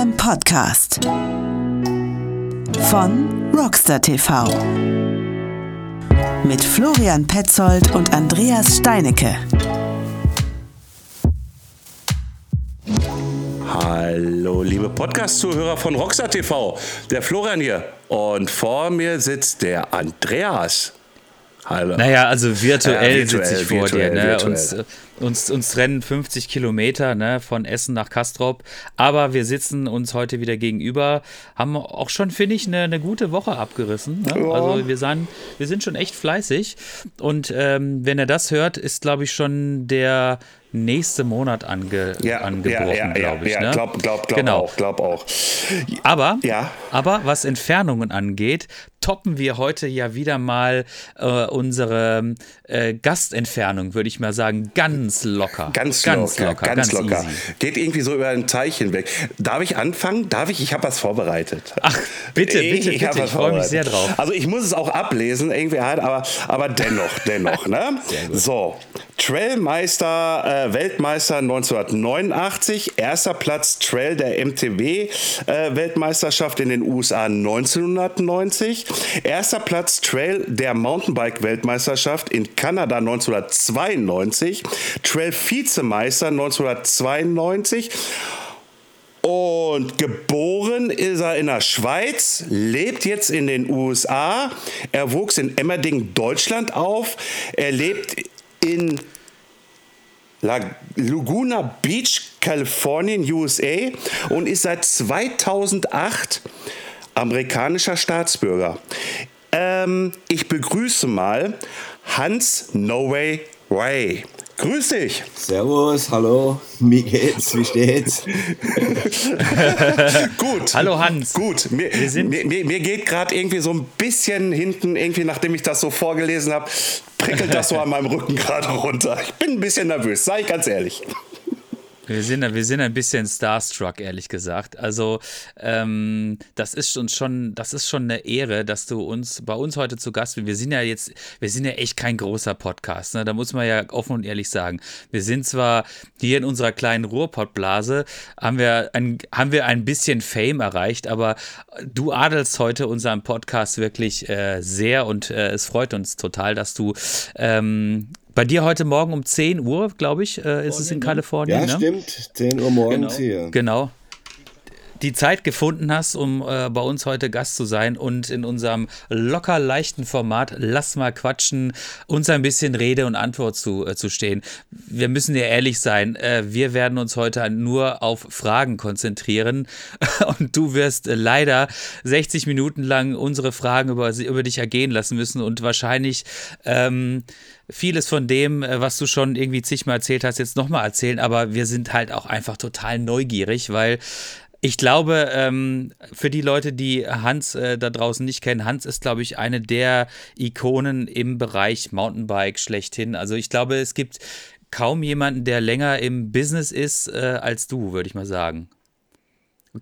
Ultram Podcast von Rockstar TV mit Florian Petzold und Andreas Steinecke. Hallo, liebe Podcast-Zuhörer von Rockstar TV. Der Florian hier. Und vor mir sitzt der Andreas. Hallo. Naja, also virtuell, ja, virtuell sitze ich vor virtuell, dir. Ne? Uns, uns, uns trennen 50 Kilometer ne? von Essen nach Kastrop. Aber wir sitzen uns heute wieder gegenüber. Haben auch schon, finde ich, eine, eine gute Woche abgerissen. Ne? Ja. Also wir, sahen, wir sind schon echt fleißig. Und ähm, wenn er das hört, ist, glaube ich, schon der nächste Monat ange, ja, angebrochen, ja, ja, glaube ich. Ja, ne? glaub, glaub, glaub genau. auch, glaub auch. Aber, ja. aber was Entfernungen angeht, toppen wir heute ja wieder mal äh, unsere äh, Gastentfernung, würde ich mal sagen, ganz locker. Ganz, ganz locker, locker, ganz, ganz locker. Easy. Geht irgendwie so über ein Teich hinweg. Darf ich anfangen? Darf ich? Ich habe was vorbereitet. Ach, bitte, bitte, ich, bitte. Ich freue mich sehr drauf. Also ich muss es auch ablesen, irgendwie halt, aber, aber dennoch, dennoch. Ne? So, Trailmeister, äh, Weltmeister 1989, erster Platz Trail der MTB äh, Weltmeisterschaft in den USA 1990, erster Platz Trail der Mountainbike Weltmeisterschaft in Kanada 1992, Trail Vizemeister 1992 und geboren ist er in der Schweiz, lebt jetzt in den USA. Er wuchs in Emmerding, Deutschland auf. Er lebt in Laguna Beach, Kalifornien, USA und ist seit 2008 amerikanischer Staatsbürger. Ähm, ich begrüße mal Hans No Way. Grüß dich. Servus, hallo, wie geht's, wie steht's? gut. Hallo Hans. Gut, mir, mir, mir, mir geht gerade irgendwie so ein bisschen hinten, irgendwie nachdem ich das so vorgelesen habe, prickelt das so an meinem Rücken gerade runter. Ich bin ein bisschen nervös, sage ich ganz ehrlich. Wir sind, wir sind ein bisschen starstruck, ehrlich gesagt. Also, ähm, das ist uns schon, das ist schon eine Ehre, dass du uns bei uns heute zu Gast bist. Wir sind ja jetzt, wir sind ja echt kein großer Podcast, ne? Da muss man ja offen und ehrlich sagen. Wir sind zwar hier in unserer kleinen Ruhrpottblase, haben wir ein, haben wir ein bisschen Fame erreicht, aber du adelst heute unseren Podcast wirklich äh, sehr und äh, es freut uns total, dass du ähm, bei dir heute Morgen um 10 Uhr, glaube ich, äh, ist es in Kalifornien. Ja, ne? stimmt. 10 Uhr morgens genau. hier. Genau. Die Zeit gefunden hast, um äh, bei uns heute Gast zu sein und in unserem locker leichten Format Lass mal quatschen, uns ein bisschen Rede und Antwort zu, äh, zu stehen. Wir müssen ja ehrlich sein, äh, wir werden uns heute nur auf Fragen konzentrieren und du wirst leider 60 Minuten lang unsere Fragen über, über dich ergehen lassen müssen und wahrscheinlich ähm, vieles von dem, äh, was du schon irgendwie zigmal erzählt hast, jetzt nochmal erzählen, aber wir sind halt auch einfach total neugierig, weil ich glaube, ähm, für die Leute, die Hans äh, da draußen nicht kennen, Hans ist, glaube ich, eine der Ikonen im Bereich Mountainbike schlechthin. Also ich glaube, es gibt kaum jemanden, der länger im Business ist äh, als du, würde ich mal sagen.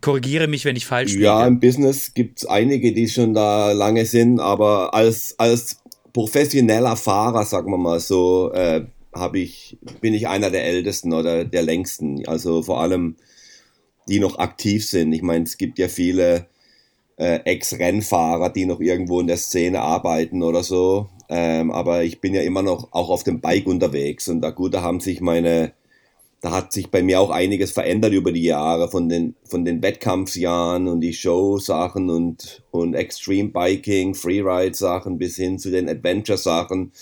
Korrigiere mich, wenn ich falsch bin. Ja, im Business gibt es einige, die schon da lange sind, aber als, als professioneller Fahrer, sagen wir mal so, äh, habe ich, bin ich einer der ältesten oder der längsten. Also vor allem die noch aktiv sind. Ich meine, es gibt ja viele äh, Ex-Rennfahrer, die noch irgendwo in der Szene arbeiten oder so. Ähm, aber ich bin ja immer noch auch auf dem Bike unterwegs und da gut, da haben sich meine da hat sich bei mir auch einiges verändert über die Jahre von den, von den Wettkampfsjahren und die Show-Sachen und, und Extreme Biking, Freeride-Sachen bis hin zu den Adventure-Sachen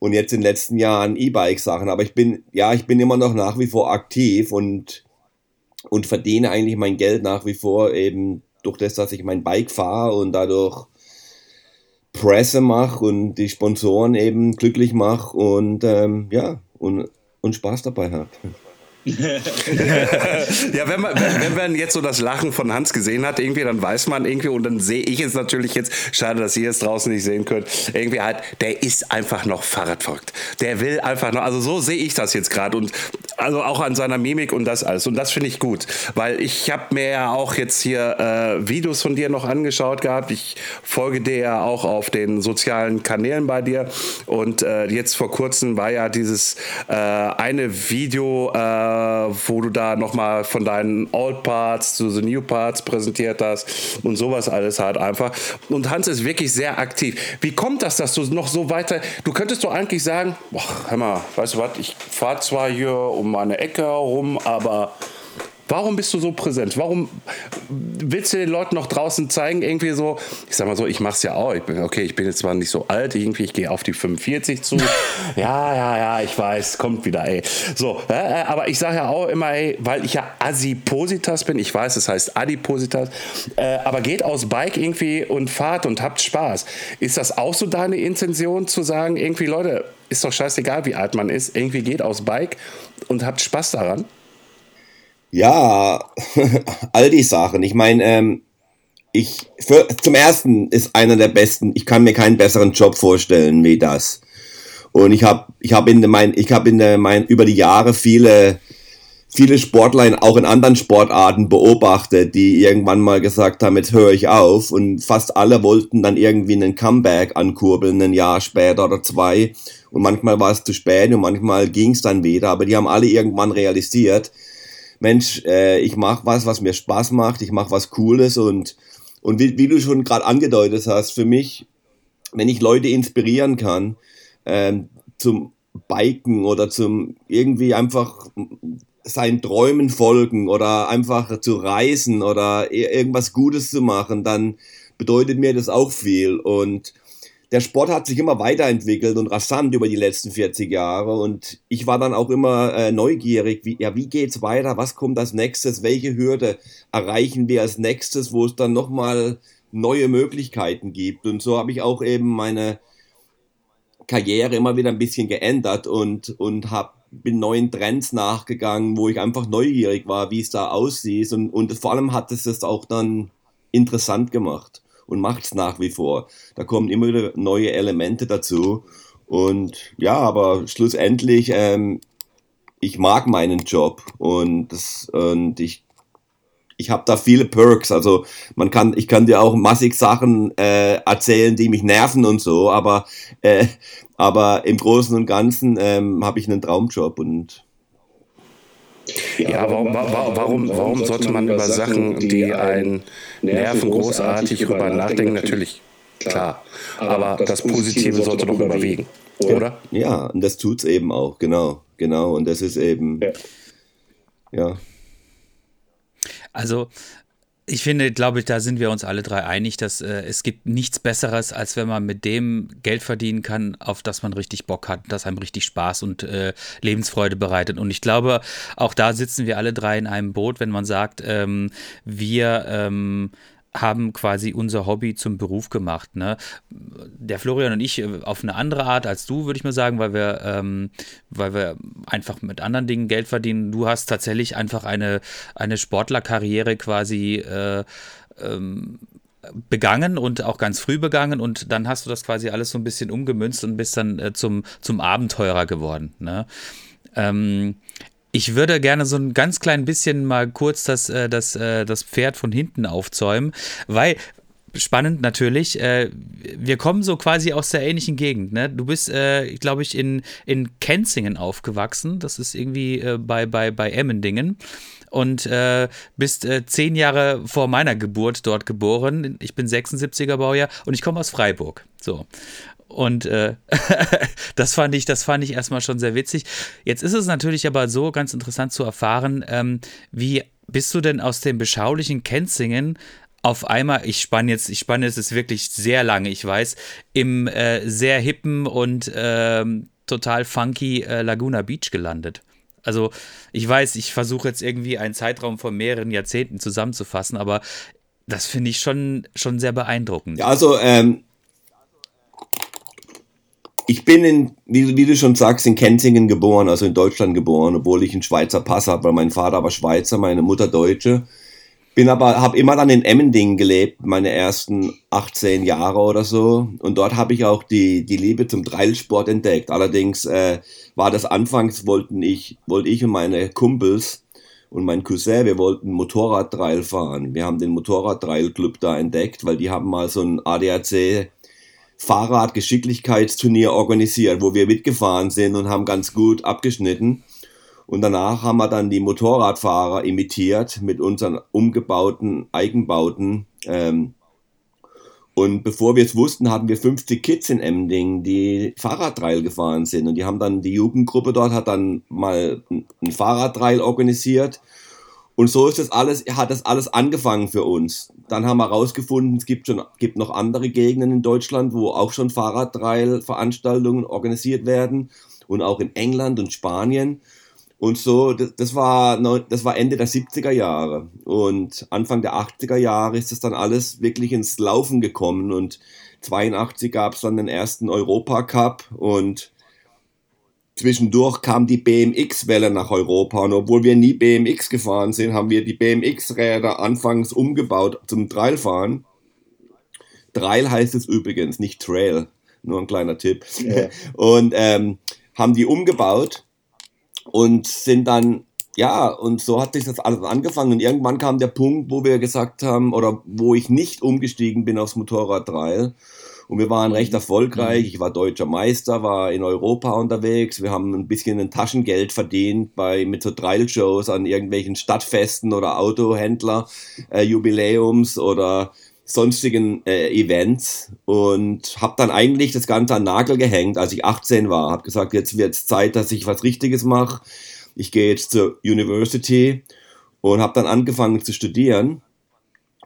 und jetzt in den letzten Jahren E-Bike-Sachen. Aber ich bin, ja, ich bin immer noch nach wie vor aktiv und, und verdiene eigentlich mein Geld nach wie vor eben durch das, dass ich mein Bike fahre und dadurch Presse mache und die Sponsoren eben glücklich mache und ähm, ja, und und Spaß dabei hat. ja, wenn man, wenn, man jetzt so das Lachen von Hans gesehen hat, irgendwie, dann weiß man irgendwie, und dann sehe ich es natürlich jetzt, schade, dass ihr es draußen nicht sehen könnt, irgendwie halt, der ist einfach noch Fahrradverrückt. Der will einfach noch, also so sehe ich das jetzt gerade und also auch an seiner Mimik und das alles. Und das finde ich gut, weil ich habe mir ja auch jetzt hier äh, Videos von dir noch angeschaut gehabt. Ich folge dir ja auch auf den sozialen Kanälen bei dir. Und äh, jetzt vor kurzem war ja dieses äh, eine Video, äh, wo du da nochmal von deinen Old Parts zu The New Parts präsentiert hast und sowas alles halt einfach. Und Hans ist wirklich sehr aktiv. Wie kommt das, dass du noch so weiter, du könntest doch eigentlich sagen, boah, hör mal, weißt du was, ich fahre zwar hier um meine Ecke herum, aber Warum bist du so präsent? Warum willst du den Leuten noch draußen zeigen, irgendwie so, ich sag mal so, ich mach's ja auch. Ich bin, okay, ich bin jetzt zwar nicht so alt, irgendwie, ich gehe auf die 45 zu. ja, ja, ja, ich weiß, kommt wieder, ey. So, äh, aber ich sage ja auch immer, ey, weil ich ja Asipositas bin, ich weiß, es das heißt Adipositas, äh, aber geht aus Bike irgendwie und fahrt und habt Spaß. Ist das auch so deine Intention zu sagen, irgendwie, Leute, ist doch scheißegal, wie alt man ist, irgendwie geht aus Bike und habt Spaß daran? Ja, all die Sachen. Ich meine, ähm, ich für, zum ersten ist einer der besten. Ich kann mir keinen besseren Job vorstellen wie das. Und ich habe ich habe in mein ich habe in mein über die Jahre viele viele Sportler auch in anderen Sportarten beobachtet, die irgendwann mal gesagt haben, jetzt höre ich auf. Und fast alle wollten dann irgendwie einen Comeback ankurbeln, ein Jahr später oder zwei. Und manchmal war es zu spät und manchmal ging es dann wieder. Aber die haben alle irgendwann realisiert, Mensch, äh, ich mache was, was mir Spaß macht, ich mache was Cooles und, und wie, wie du schon gerade angedeutet hast, für mich, wenn ich Leute inspirieren kann, ähm, zum Biken oder zum irgendwie einfach seinen Träumen folgen oder einfach zu reisen oder irgendwas Gutes zu machen, dann bedeutet mir das auch viel. Und der Sport hat sich immer weiterentwickelt und rasant über die letzten 40 Jahre und ich war dann auch immer äh, neugierig, wie, ja, wie geht's weiter, was kommt als nächstes, welche Hürde erreichen wir als nächstes, wo es dann nochmal neue Möglichkeiten gibt? Und so habe ich auch eben meine Karriere immer wieder ein bisschen geändert und, und hab, bin neuen Trends nachgegangen, wo ich einfach neugierig war, wie es da aussieht und, und vor allem hat es das auch dann interessant gemacht und macht es nach wie vor. Da kommen immer wieder neue Elemente dazu. Und ja, aber schlussendlich, ähm, ich mag meinen Job und, das, und ich, ich habe da viele Perks. Also man kann, ich kann dir auch massig Sachen äh, erzählen, die mich nerven und so, aber, äh, aber im Großen und Ganzen ähm, habe ich einen Traumjob und ja, warum, warum, warum, warum sollte man über Sachen, die einen nerven, großartig drüber nachdenken? Natürlich, klar. Aber das Positive sollte doch überwiegen, oder? Ja, und das tut es eben auch, genau, genau. Und das ist eben, ja. Also ich finde, glaube ich, da sind wir uns alle drei einig, dass äh, es gibt nichts Besseres, als wenn man mit dem Geld verdienen kann, auf das man richtig Bock hat, das einem richtig Spaß und äh, Lebensfreude bereitet. Und ich glaube, auch da sitzen wir alle drei in einem Boot, wenn man sagt, ähm, wir ähm, haben quasi unser Hobby zum Beruf gemacht. Ne? Der Florian und ich äh, auf eine andere Art als du, würde ich mal sagen, weil wir, ähm, weil wir einfach mit anderen Dingen Geld verdienen. Du hast tatsächlich einfach eine, eine Sportlerkarriere quasi äh, ähm, begangen und auch ganz früh begangen und dann hast du das quasi alles so ein bisschen umgemünzt und bist dann äh, zum, zum Abenteurer geworden. Ne? Ähm, ich würde gerne so ein ganz klein bisschen mal kurz das, äh, das, äh, das Pferd von hinten aufzäumen, weil spannend natürlich. Äh, wir kommen so quasi aus der ähnlichen Gegend. Ne? Du bist, äh, glaube ich, in, in Kenzingen aufgewachsen. Das ist irgendwie äh, bei, bei, bei Emmendingen. Und äh, bist zehn Jahre vor meiner Geburt dort geboren. Ich bin 76er Baujahr und ich komme aus Freiburg. So. Und äh, das fand ich, das fand ich erstmal schon sehr witzig. Jetzt ist es natürlich aber so ganz interessant zu erfahren, ähm, wie bist du denn aus dem beschaulichen Kenzingen auf einmal, ich spanne jetzt, ich spanne jetzt wirklich sehr lange, ich weiß, im äh, sehr hippen und äh, total funky äh, Laguna Beach gelandet. Also ich weiß, ich versuche jetzt irgendwie einen Zeitraum von mehreren Jahrzehnten zusammenzufassen, aber das finde ich schon, schon sehr beeindruckend. Ja, also ähm, bin in, wie, wie, du schon sagst, in Kenzingen geboren, also in Deutschland geboren, obwohl ich einen Schweizer Pass habe, weil mein Vater war Schweizer, meine Mutter Deutsche. Bin aber, habe immer dann in Emmendingen gelebt, meine ersten 18 Jahre oder so. Und dort habe ich auch die, die Liebe zum Trailsport entdeckt. Allerdings äh, war das anfangs, wollten ich, wollte ich und meine Kumpels und mein Cousin, wir wollten Motorradtrail fahren. Wir haben den Motorradtrail-Club da entdeckt, weil die haben mal so ein ADAC Fahrradgeschicklichkeitsturnier organisiert, wo wir mitgefahren sind und haben ganz gut abgeschnitten. Und danach haben wir dann die Motorradfahrer imitiert mit unseren umgebauten Eigenbauten. Ähm, und bevor wir es wussten, hatten wir 50 Kids in Emding, die Fahrradtrail gefahren sind. Und die haben dann, die Jugendgruppe dort hat dann mal ein Fahrradtrail organisiert. Und so ist das alles, hat das alles angefangen für uns. Dann haben wir herausgefunden, es gibt schon, gibt noch andere Gegenden in Deutschland, wo auch schon Fahrradtrail-Veranstaltungen organisiert werden. Und auch in England und Spanien. Und so, das, das, war, das war Ende der 70er Jahre. Und Anfang der 80er Jahre ist das dann alles wirklich ins Laufen gekommen. Und 82 gab es dann den ersten Europacup und zwischendurch kam die BMX-Welle nach Europa. Und obwohl wir nie BMX gefahren sind, haben wir die BMX-Räder anfangs umgebaut zum Trailfahren. Trail heißt es übrigens, nicht Trail. Nur ein kleiner Tipp. Ja. Und ähm, haben die umgebaut und sind dann, ja, und so hat sich das alles angefangen. Und irgendwann kam der Punkt, wo wir gesagt haben, oder wo ich nicht umgestiegen bin aufs Motorrad Motorradtrail. Und wir waren recht erfolgreich. Ich war deutscher Meister, war in Europa unterwegs. Wir haben ein bisschen ein Taschengeld verdient bei, mit so Trail-Shows an irgendwelchen Stadtfesten oder Autohändler, äh, Jubiläums oder sonstigen äh, Events und habe dann eigentlich das Ganze an Nagel gehängt, als ich 18 war. Habe gesagt, jetzt wird es Zeit, dass ich was Richtiges mache. Ich gehe jetzt zur University und habe dann angefangen zu studieren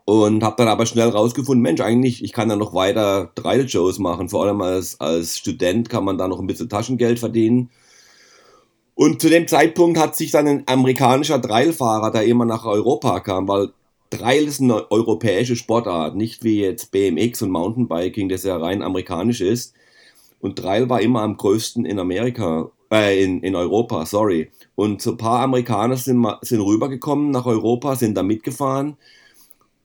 und habe dann aber schnell rausgefunden, Mensch, eigentlich, ich kann da noch weiter Trail-Shows machen. Vor allem als, als Student kann man da noch ein bisschen Taschengeld verdienen. Und zu dem Zeitpunkt hat sich dann ein amerikanischer Trailfahrer, der immer nach Europa kam, weil Trail ist eine europäische Sportart, nicht wie jetzt BMX und Mountainbiking, das ja rein amerikanisch ist. Und Trail war immer am größten in Amerika, äh, in, in Europa, sorry. Und so ein paar Amerikaner sind, sind rübergekommen nach Europa, sind da mitgefahren.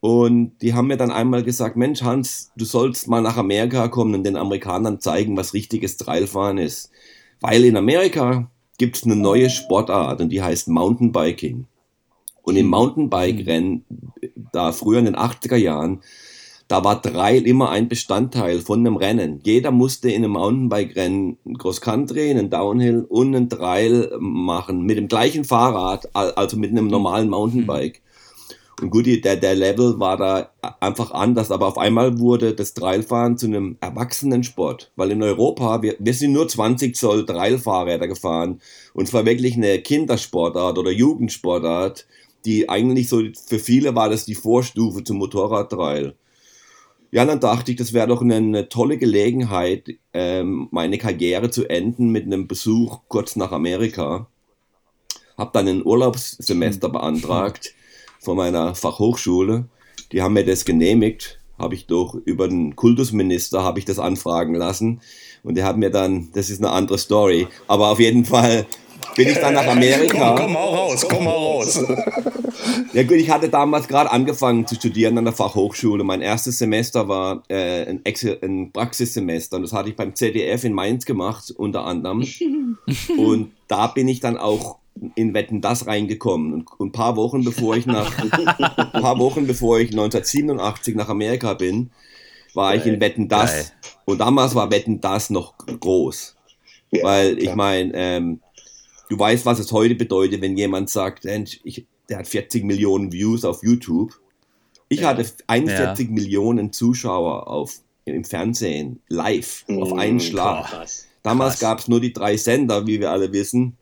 Und die haben mir dann einmal gesagt, Mensch Hans, du sollst mal nach Amerika kommen und den Amerikanern zeigen, was richtiges Trailfahren ist. Weil in Amerika gibt es eine neue Sportart und die heißt Mountainbiking. Und im Mountainbike-Rennen, da früher in den 80er Jahren, da war Trail immer ein Bestandteil von einem Rennen. Jeder musste in einem Mountainbike-Rennen ein Cross-Country, einen Downhill und einen Trail machen mit dem gleichen Fahrrad, also mit einem normalen Mountainbike. Gut, der, der Level war da einfach anders, aber auf einmal wurde das Trailfahren zu einem Erwachsenensport, weil in Europa, wir, wir sind nur 20 Zoll Trailfahrräder gefahren und es war wirklich eine Kindersportart oder Jugendsportart die eigentlich so, für viele war das die Vorstufe zum Motorradtrail. Ja, dann dachte ich, das wäre doch eine, eine, tolle Gelegenheit, ähm, meine Karriere zu enden mit einem Besuch kurz nach Amerika. Hab dann ein Urlaubssemester beantragt von meiner Fachhochschule. Die haben mir das genehmigt. Habe ich doch über den Kultusminister habe ich das anfragen lassen. Und der hat mir dann, das ist eine andere Story, aber auf jeden Fall bin ich dann nach Amerika. Komm, komm auch raus, komm auch raus. Ja gut, ich hatte damals gerade angefangen zu studieren an der Fachhochschule. Mein erstes Semester war äh, ein, ein Praxissemester und das hatte ich beim ZDF in Mainz gemacht, unter anderem. Und da bin ich dann auch in Wetten das reingekommen und ein paar Wochen bevor ich nach ein paar Wochen bevor ich 1987 nach Amerika bin, war ich in Wetten das und damals war Wetten das noch groß, weil ich meine ähm, du weißt, was es heute bedeutet, wenn jemand sagt, ich, der hat 40 Millionen Views auf YouTube. Ich ja. hatte 41 ja. Millionen Zuschauer auf, im Fernsehen, live, mhm. auf einen Schlag. Krass. Damals gab es nur die drei Sender, wie wir alle wissen.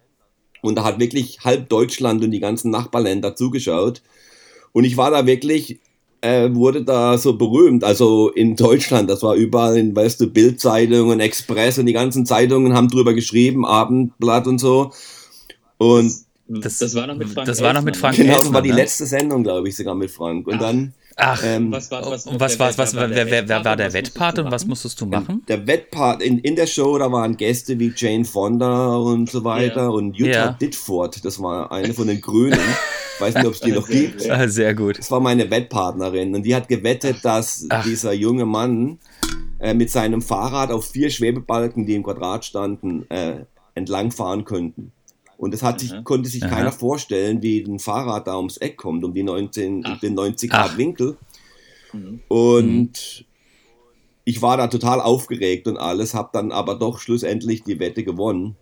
Und da hat wirklich halb Deutschland und die ganzen Nachbarländer zugeschaut. Und ich war da wirklich, äh, wurde da so berühmt. Also in Deutschland, das war überall in, weißt du, Bildzeitung und Express und die ganzen Zeitungen haben drüber geschrieben, Abendblatt und so. Und das, das war noch mit Frank. Das war noch mit Frank. Genau, das war die ne? letzte Sendung, glaube ich, sogar mit Frank. Und Ach. dann. Ach, ähm, was war, was, was, was, was, wer, wer, wer war der Wettpart und was musstest du machen? Der Wettpart, in, in der Show, da waren Gäste wie Jane Fonda und so weiter ja. und Jutta ja. Ditford, das war eine von den Grünen. weiß nicht, ob es die noch gibt. Ah, sehr gut. Das war meine Wettpartnerin und die hat gewettet, dass Ach. dieser junge Mann äh, mit seinem Fahrrad auf vier Schwebebalken, die im Quadrat standen, äh, entlangfahren könnten. Und es hat sich, mhm. konnte sich Aha. keiner vorstellen, wie ein Fahrrad da ums Eck kommt, um die 19, den 90 Grad Ach. Winkel. Mhm. Und mhm. ich war da total aufgeregt und alles, habe dann aber doch schlussendlich die Wette gewonnen.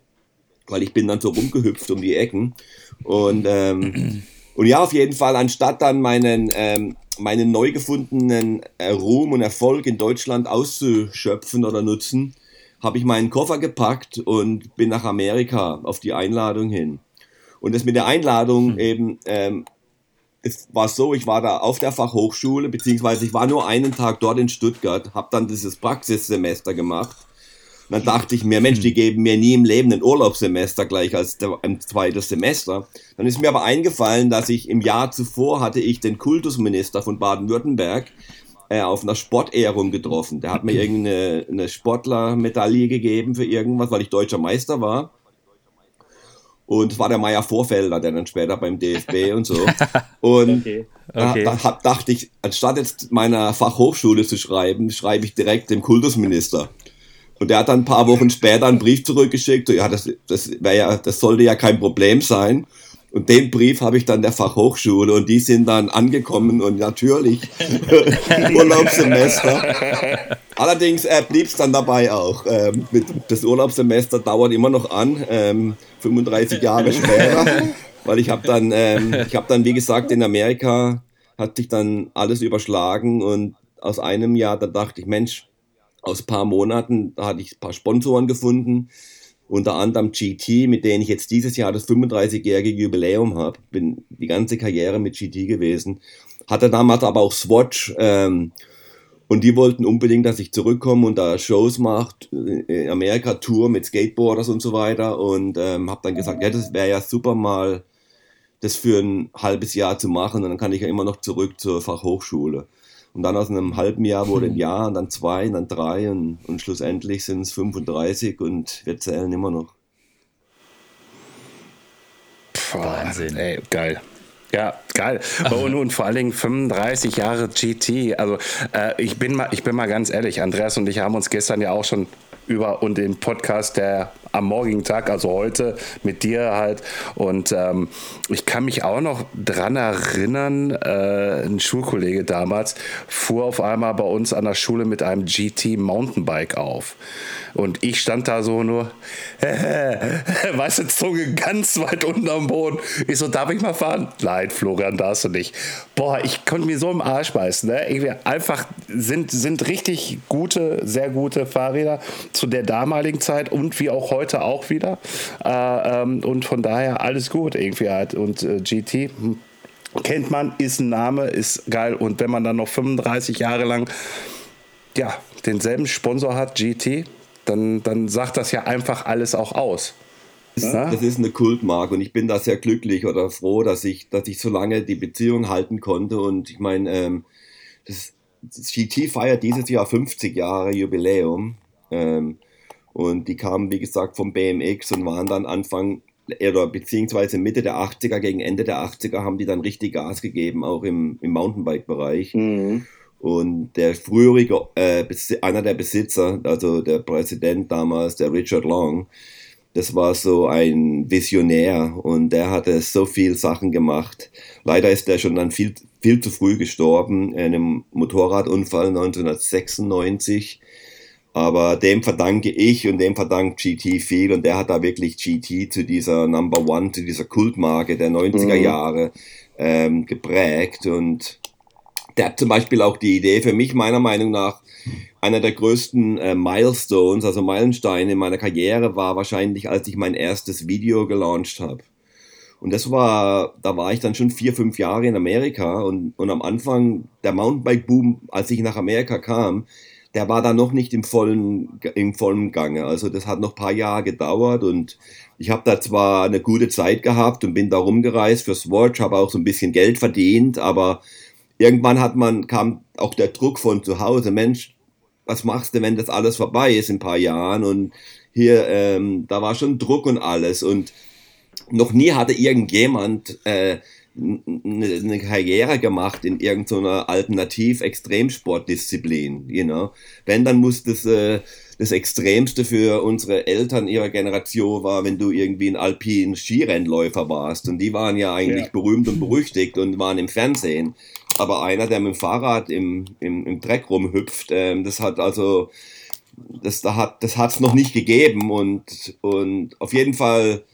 weil ich bin dann so rumgehüpft um die Ecken. Und, ähm, und ja, auf jeden Fall, anstatt dann meinen, ähm, meinen neu gefundenen äh, Ruhm und Erfolg in Deutschland auszuschöpfen oder nutzen, habe ich meinen Koffer gepackt und bin nach Amerika auf die Einladung hin. Und das mit der Einladung hm. eben, ähm, es war so, ich war da auf der Fachhochschule, beziehungsweise ich war nur einen Tag dort in Stuttgart, habe dann dieses Praxissemester gemacht. Und dann dachte ich mir, Mensch, die hm. geben mir nie im Leben ein Urlaubssemester gleich als ein zweites Semester. Dann ist mir aber eingefallen, dass ich im Jahr zuvor hatte ich den Kultusminister von Baden-Württemberg äh, auf einer Sportehrung getroffen. Der hat mir irgendeine eine Sportlermedaille gegeben für irgendwas, weil ich deutscher Meister war. Und es war der Meier Vorfelder, der dann später beim DFB und so. Und okay. Okay. Da, da dachte ich, anstatt jetzt meiner Fachhochschule zu schreiben, schreibe ich direkt dem Kultusminister. Und der hat dann ein paar Wochen später einen Brief zurückgeschickt. Ja, das, das, ja, das sollte ja kein Problem sein. Und den Brief habe ich dann der Fachhochschule und die sind dann angekommen und natürlich Urlaubssemester. Allerdings äh, blieb es dann dabei auch. Ähm, mit, das Urlaubssemester dauert immer noch an, ähm, 35 Jahre später, weil ich habe dann, ähm, ich habe dann, wie gesagt, in Amerika hat sich dann alles überschlagen und aus einem Jahr, da dachte ich, Mensch, aus ein paar Monaten, da hatte ich ein paar Sponsoren gefunden, unter anderem GT, mit denen ich jetzt dieses Jahr das 35-jährige Jubiläum habe. Bin die ganze Karriere mit GT gewesen. Hatte damals aber auch Swatch. Ähm, und die wollten unbedingt, dass ich zurückkomme und da Shows macht, in Amerika Tour mit Skateboarders und so weiter. Und ähm, habe dann gesagt, ja, das wäre ja super mal das für ein halbes Jahr zu machen. Und dann kann ich ja immer noch zurück zur Fachhochschule. Und dann aus einem halben Jahr wurde ein Jahr, und dann zwei, und dann drei und, und schlussendlich sind es 35 und wir zählen immer noch. Puh, Wahnsinn. Ey, geil. Ja, geil. Und, und, vor allen Dingen 35 Jahre GT. Also äh, ich, bin mal, ich bin mal ganz ehrlich, Andreas und ich haben uns gestern ja auch schon über und den Podcast, der am morgigen Tag, also heute, mit dir halt. Und ähm, ich kann mich auch noch dran erinnern, äh, ein Schulkollege damals fuhr auf einmal bei uns an der Schule mit einem GT Mountainbike auf. Und ich stand da so nur, weißt du, Zunge ganz weit unten am Boden. Ich so, darf ich mal fahren? Nein, Florian, darfst du nicht. Boah, ich konnte mir so im Arsch beißen. Ne? Irgendwie einfach sind, sind richtig gute, sehr gute Fahrräder zu der damaligen Zeit und wie auch heute auch wieder. Äh, ähm, und von daher alles gut irgendwie halt. Und äh, GT, hm, kennt man, ist ein Name, ist geil. Und wenn man dann noch 35 Jahre lang ja, denselben Sponsor hat, GT, dann, dann sagt das ja einfach alles auch aus. Das ist eine Kultmarke und ich bin da sehr glücklich oder froh, dass ich, dass ich so lange die Beziehung halten konnte. Und ich meine, ähm, das, das GT feiert dieses Jahr 50 Jahre Jubiläum. Ähm, und die kamen, wie gesagt, vom BMX und waren dann Anfang oder beziehungsweise Mitte der 80er, gegen Ende der 80er haben die dann richtig Gas gegeben, auch im, im Mountainbike-Bereich. Mhm. Und der frühere, äh, einer der Besitzer, also der Präsident damals, der Richard Long, das war so ein Visionär und der hatte so viel Sachen gemacht. Leider ist er schon dann viel, viel zu früh gestorben in einem Motorradunfall 1996. Aber dem verdanke ich und dem verdankt GT viel und der hat da wirklich GT zu dieser Number One, zu dieser Kultmarke der 90er mhm. Jahre ähm, geprägt und der hat zum Beispiel auch die Idee für mich meiner Meinung nach einer der größten äh, Milestones, also Meilensteine in meiner Karriere war wahrscheinlich, als ich mein erstes Video gelauncht habe. Und das war, da war ich dann schon vier, fünf Jahre in Amerika und, und am Anfang der Mountainbike-Boom, als ich nach Amerika kam, der war da noch nicht im vollen, im vollen Gange. Also das hat noch ein paar Jahre gedauert und ich habe da zwar eine gute Zeit gehabt und bin da rumgereist für Swatch, habe auch so ein bisschen Geld verdient, aber irgendwann hat man, kam auch der Druck von zu Hause, Mensch, was machst du, wenn das alles vorbei ist in ein paar Jahren? Und hier, ähm, da war schon Druck und alles. Und noch nie hatte irgendjemand äh, eine Karriere gemacht in irgendeiner Alternativ-Extremsportdisziplin, you know. Wenn, dann muss das, äh, das Extremste für unsere Eltern ihrer Generation war, wenn du irgendwie ein alpin Skirennläufer warst. Und die waren ja eigentlich ja. berühmt und berüchtigt und waren im Fernsehen. Aber einer, der mit dem Fahrrad im, im, im Dreck rumhüpft, ähm, das hat also das da hat das hat's noch nicht gegeben und und auf jeden Fall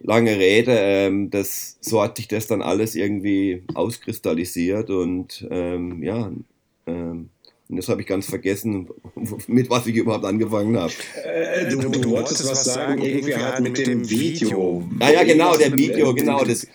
lange Rede, ähm, das, so hat sich das dann alles irgendwie auskristallisiert und ähm, ja, ähm, und das habe ich ganz vergessen, mit was ich überhaupt angefangen habe. Äh, du, du, du, wolltest was sagen, irgendwie halt mit dem Video. Ah ja, genau, der Video, genau. Das,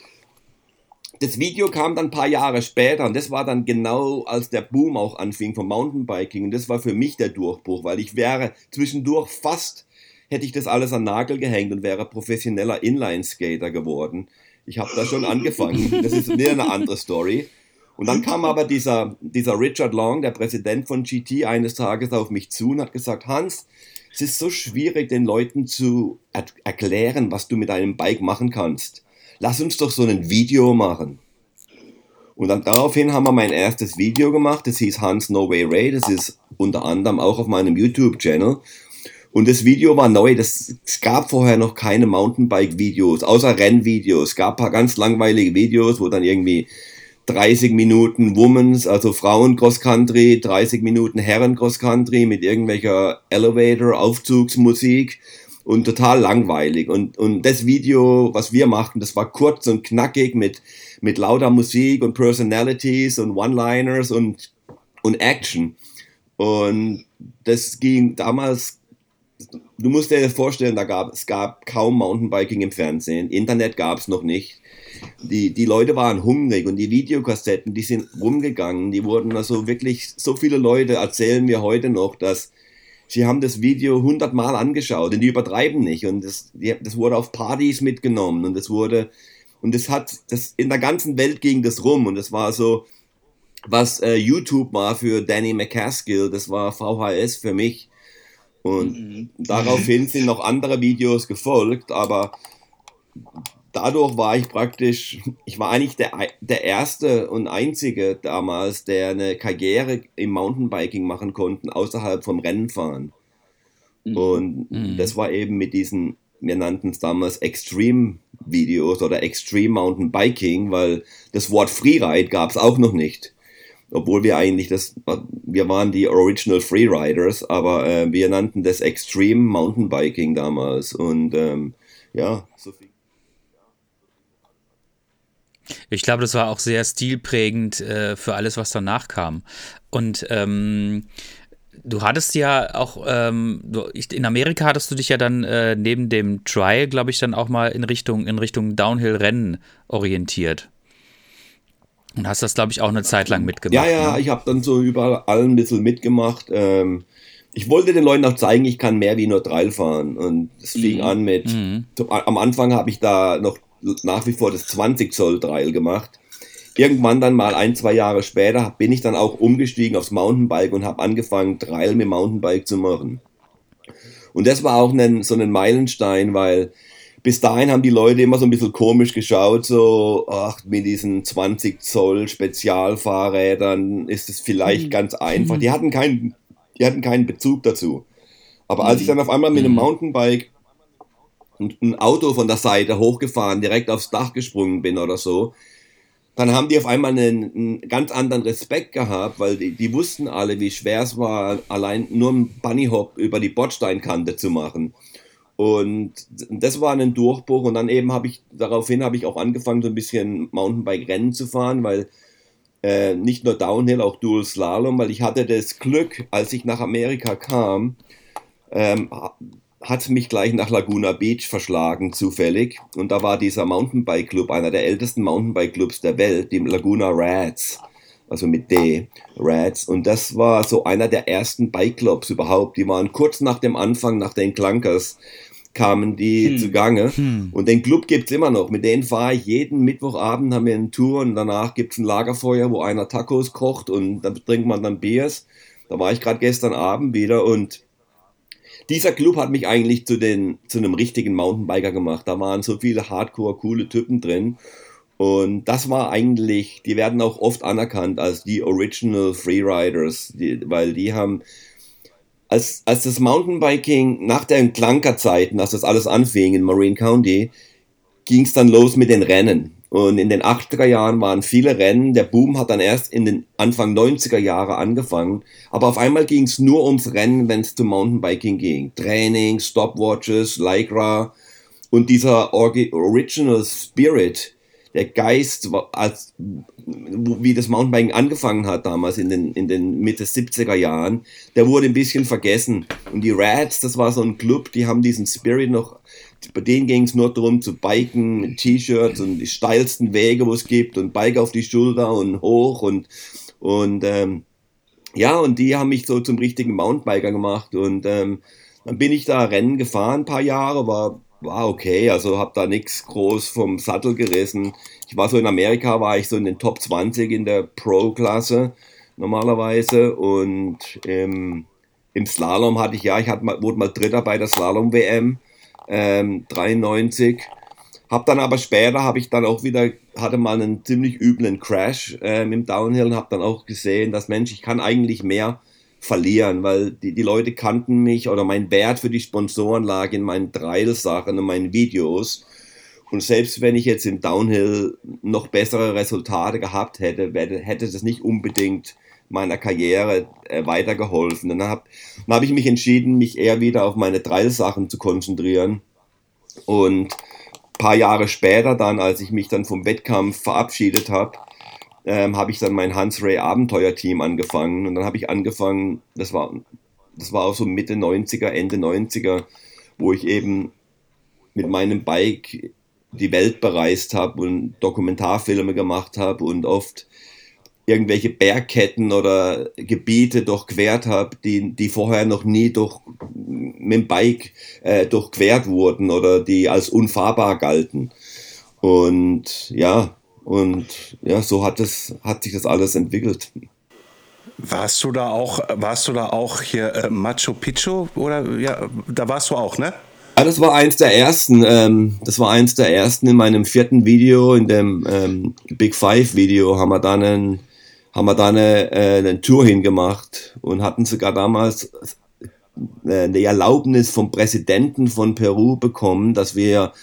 das Video kam dann ein paar Jahre später und das war dann genau, als der Boom auch anfing vom Mountainbiking. Und das war für mich der Durchbruch, weil ich wäre zwischendurch fast hätte ich das alles an Nagel gehängt und wäre professioneller Inline-Skater geworden. Ich habe da schon angefangen. Das ist wieder eine andere Story. Und dann kam aber dieser, dieser Richard Long, der Präsident von GT, eines Tages auf mich zu und hat gesagt, Hans, es ist so schwierig, den Leuten zu er erklären, was du mit deinem Bike machen kannst. Lass uns doch so ein Video machen. Und dann daraufhin haben wir mein erstes Video gemacht, das hieß Hans No Way Ray, das ist unter anderem auch auf meinem YouTube-Channel. Und das Video war neu. Das, es gab vorher noch keine Mountainbike-Videos, außer Rennvideos. Es gab paar ganz langweilige Videos, wo dann irgendwie 30 Minuten Womans, also Frauen Cross Country, 30 Minuten Herren Cross Country mit irgendwelcher Elevator, Aufzugsmusik und total langweilig. Und, und das Video, was wir machten, das war kurz und knackig mit, mit lauter Musik und Personalities und One-Liners und, und Action. Und das ging damals du musst dir vorstellen, da gab, es gab kaum Mountainbiking im Fernsehen. Internet gab es noch nicht. Die, die Leute waren hungrig und die Videokassetten, die sind rumgegangen. Die wurden also wirklich, so viele Leute erzählen mir heute noch, dass sie haben das Video hundertmal angeschaut und die übertreiben nicht. Und das, das wurde auf Partys mitgenommen und es wurde, und das hat, das, in der ganzen Welt ging das rum und es war so, was äh, YouTube war für Danny McCaskill, das war VHS für mich. Und mhm. daraufhin sind noch andere Videos gefolgt, aber dadurch war ich praktisch, ich war eigentlich der, der erste und einzige damals, der eine Karriere im Mountainbiking machen konnte, außerhalb vom Rennenfahren. Mhm. Und mhm. das war eben mit diesen, wir nannten es damals Extreme Videos oder Extreme Mountain Biking, weil das Wort Freeride gab es auch noch nicht obwohl wir eigentlich das, wir waren die Original Freeriders, aber äh, wir nannten das Extreme Mountainbiking damals und ähm, ja, so viel. Ich glaube, das war auch sehr stilprägend äh, für alles, was danach kam. Und ähm, du hattest ja auch, ähm, in Amerika hattest du dich ja dann äh, neben dem Trial, glaube ich, dann auch mal in Richtung, in Richtung Downhill-Rennen orientiert. Und hast das, glaube ich, auch eine Zeit lang mitgemacht. Ja, ja, ne? ich habe dann so überall ein bisschen mitgemacht. Ähm, ich wollte den Leuten auch zeigen, ich kann mehr wie nur Trail fahren. Und es fing mhm. an mit, mhm. am Anfang habe ich da noch nach wie vor das 20 Zoll Trail gemacht. Irgendwann dann mal ein, zwei Jahre später bin ich dann auch umgestiegen aufs Mountainbike und habe angefangen, Trail mit Mountainbike zu machen. Und das war auch ein, so ein Meilenstein, weil bis dahin haben die Leute immer so ein bisschen komisch geschaut, so, ach, mit diesen 20 Zoll Spezialfahrrädern ist es vielleicht mhm. ganz einfach. Die hatten keinen, die hatten keinen Bezug dazu. Aber als ich dann auf einmal mit einem mhm. Mountainbike und ein Auto von der Seite hochgefahren, direkt aufs Dach gesprungen bin oder so, dann haben die auf einmal einen, einen ganz anderen Respekt gehabt, weil die, die, wussten alle, wie schwer es war, allein nur einen Bunnyhop über die Bordsteinkante zu machen. Und das war ein Durchbruch und dann eben habe ich, daraufhin habe ich auch angefangen, so ein bisschen Mountainbike-Rennen zu fahren, weil äh, nicht nur Downhill, auch Dual Slalom, weil ich hatte das Glück, als ich nach Amerika kam, ähm, hat mich gleich nach Laguna Beach verschlagen, zufällig. Und da war dieser Mountainbike-Club, einer der ältesten Mountainbike-Clubs der Welt, die Laguna Rats, also mit D, Rats. Und das war so einer der ersten Bike-Clubs überhaupt. Die waren kurz nach dem Anfang, nach den Clunkers, kamen die hm. zugange. Hm. Und den Club gibt's immer noch. Mit denen fahre ich jeden Mittwochabend, haben wir eine Tour und danach gibt's ein Lagerfeuer, wo einer Tacos kocht und dann trinkt man dann Biers. Da war ich gerade gestern Abend wieder und dieser Club hat mich eigentlich zu, den, zu einem richtigen Mountainbiker gemacht. Da waren so viele hardcore coole Typen drin. Und das war eigentlich, die werden auch oft anerkannt als die Original Freeriders, die, weil die haben als, als das Mountainbiking nach den Klankerzeiten, als das alles anfing in Marine County, ging es dann los mit den Rennen. Und in den 80er Jahren waren viele Rennen. Der Boom hat dann erst in den Anfang 90er Jahre angefangen. Aber auf einmal ging es nur ums Rennen, wenn es zum Mountainbiking ging. Training, Stopwatches, Lycra und dieser Original Spirit, der Geist, als, wie das Mountainbiking angefangen hat damals in den, in den Mitte 70er Jahren, der wurde ein bisschen vergessen. Und die Rats, das war so ein Club, die haben diesen Spirit noch bei denen ging es nur darum zu biken T-Shirts und die steilsten Wege, wo es gibt und Bike auf die Schulter und hoch und, und ähm, ja, und die haben mich so zum richtigen Mountainbiker gemacht und ähm, dann bin ich da Rennen gefahren, ein paar Jahre, war, war okay, also habe da nichts groß vom Sattel gerissen. Ich war so in Amerika, war ich so in den Top 20 in der Pro-Klasse normalerweise und ähm, im Slalom hatte ich ja, ich hatte mal, wurde mal Dritter bei der Slalom-WM ähm, 93. Hab dann aber später, habe ich dann auch wieder, hatte mal einen ziemlich üblen Crash ähm, im Downhill und habe dann auch gesehen, dass Mensch, ich kann eigentlich mehr verlieren, weil die, die Leute kannten mich oder mein Wert für die Sponsoren lag in meinen Trail-Sachen und meinen Videos. Und selbst wenn ich jetzt im Downhill noch bessere Resultate gehabt hätte, hätte das nicht unbedingt meiner Karriere äh, weitergeholfen. Dann habe hab ich mich entschieden, mich eher wieder auf meine Trail-Sachen zu konzentrieren. Und ein paar Jahre später dann, als ich mich dann vom Wettkampf verabschiedet habe, ähm, habe ich dann mein Hans Ray Abenteuer-Team angefangen. Und dann habe ich angefangen, das war, das war auch so Mitte 90er, Ende 90er, wo ich eben mit meinem Bike die Welt bereist habe und Dokumentarfilme gemacht habe und oft irgendwelche Bergketten oder Gebiete durchquert habe, die, die vorher noch nie durch, mit dem Bike äh, durchquert wurden oder die als unfahrbar galten. Und ja, und ja, so hat es, hat sich das alles entwickelt. Warst du da auch, warst du da auch hier äh, Machu Picchu oder ja, da warst du auch, ne? Ja, das war eins der ersten. Ähm, das war eins der ersten in meinem vierten Video, in dem ähm, Big Five Video, haben wir dann einen haben wir da eine, äh, eine Tour hingemacht und hatten sogar damals äh, eine Erlaubnis vom Präsidenten von Peru bekommen, dass wir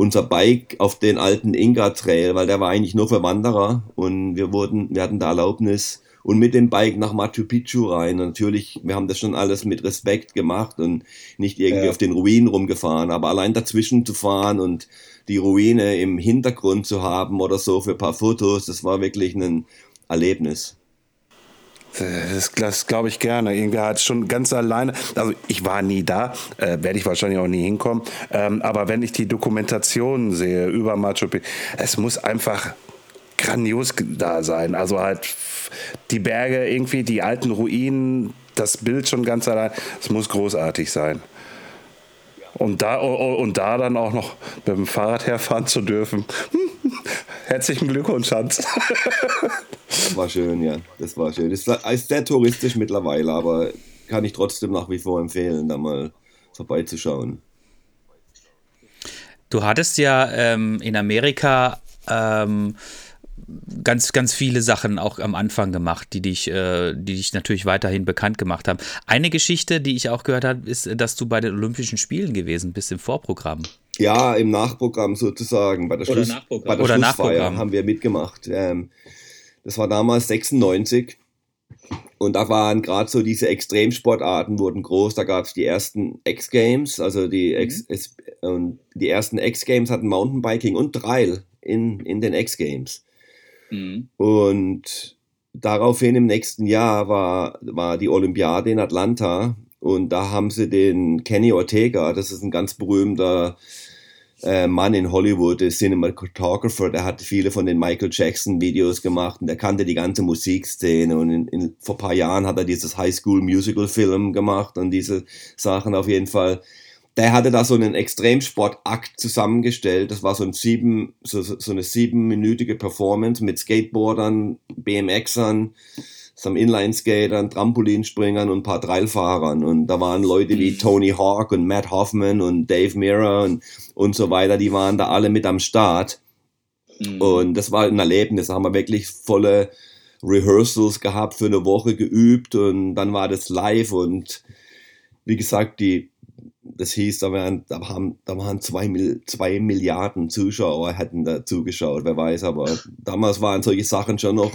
unser Bike auf den alten Inga Trail, weil der war eigentlich nur für Wanderer und wir wurden, wir hatten da Erlaubnis und mit dem Bike nach Machu Picchu rein. Und natürlich, wir haben das schon alles mit Respekt gemacht und nicht irgendwie ja. auf den Ruinen rumgefahren, aber allein dazwischen zu fahren und die Ruine im Hintergrund zu haben oder so für ein paar Fotos, das war wirklich ein Erlebnis. Das, das glaube ich gerne. Irgendwie hat schon ganz alleine, also ich war nie da, äh, werde ich wahrscheinlich auch nie hinkommen, ähm, aber wenn ich die Dokumentationen sehe über Machu Picchu, es muss einfach grandios da sein. Also halt die Berge, irgendwie die alten Ruinen, das Bild schon ganz allein, es muss großartig sein. Und da, und da dann auch noch mit dem Fahrrad herfahren zu dürfen. Herzlichen Glückwunsch, Hans. Das war schön, ja. Das war schön. Es ist sehr touristisch mittlerweile, aber kann ich trotzdem nach wie vor empfehlen, da mal vorbeizuschauen. Du hattest ja ähm, in Amerika ähm, ganz, ganz viele Sachen auch am Anfang gemacht, die dich, äh, die dich natürlich weiterhin bekannt gemacht haben. Eine Geschichte, die ich auch gehört habe, ist, dass du bei den Olympischen Spielen gewesen bist im Vorprogramm. Ja, im Nachprogramm sozusagen. Bei der, Oder Schluss, Nachprogramm. bei der Oder Schlussfeier Nachprogramm. haben wir mitgemacht. Ähm, das war damals 96. Und da waren gerade so diese Extremsportarten wurden groß. Da gab es die ersten X-Games, also die, X, es, und die ersten X-Games hatten Mountainbiking und Trail in, in den X-Games. Mhm. Und daraufhin im nächsten Jahr war, war die Olympiade in Atlanta und da haben sie den Kenny Ortega, das ist ein ganz berühmter äh, Mann in Hollywood, der Cinematographer, der hat viele von den Michael Jackson Videos gemacht und der kannte die ganze Musikszene und in, in, vor paar Jahren hat er dieses High School Musical Film gemacht und diese Sachen auf jeden Fall. Der hatte da so einen Extremsportakt zusammengestellt. Das war so, ein sieben, so, so eine siebenminütige Performance mit Skateboardern, BMXern, some Inline-Skatern, Trampolinspringern und ein paar Trailfahrern. Und da waren Leute wie Tony Hawk und Matt Hoffman und Dave Mirror und, und so weiter, die waren da alle mit am Start. Und das war ein Erlebnis. Da haben wir wirklich volle Rehearsals gehabt, für eine Woche geübt und dann war das live und wie gesagt, die das hieß, da waren, da haben, da waren zwei, Mil, zwei Milliarden Zuschauer hätten da zugeschaut, wer weiß, aber damals waren solche Sachen schon noch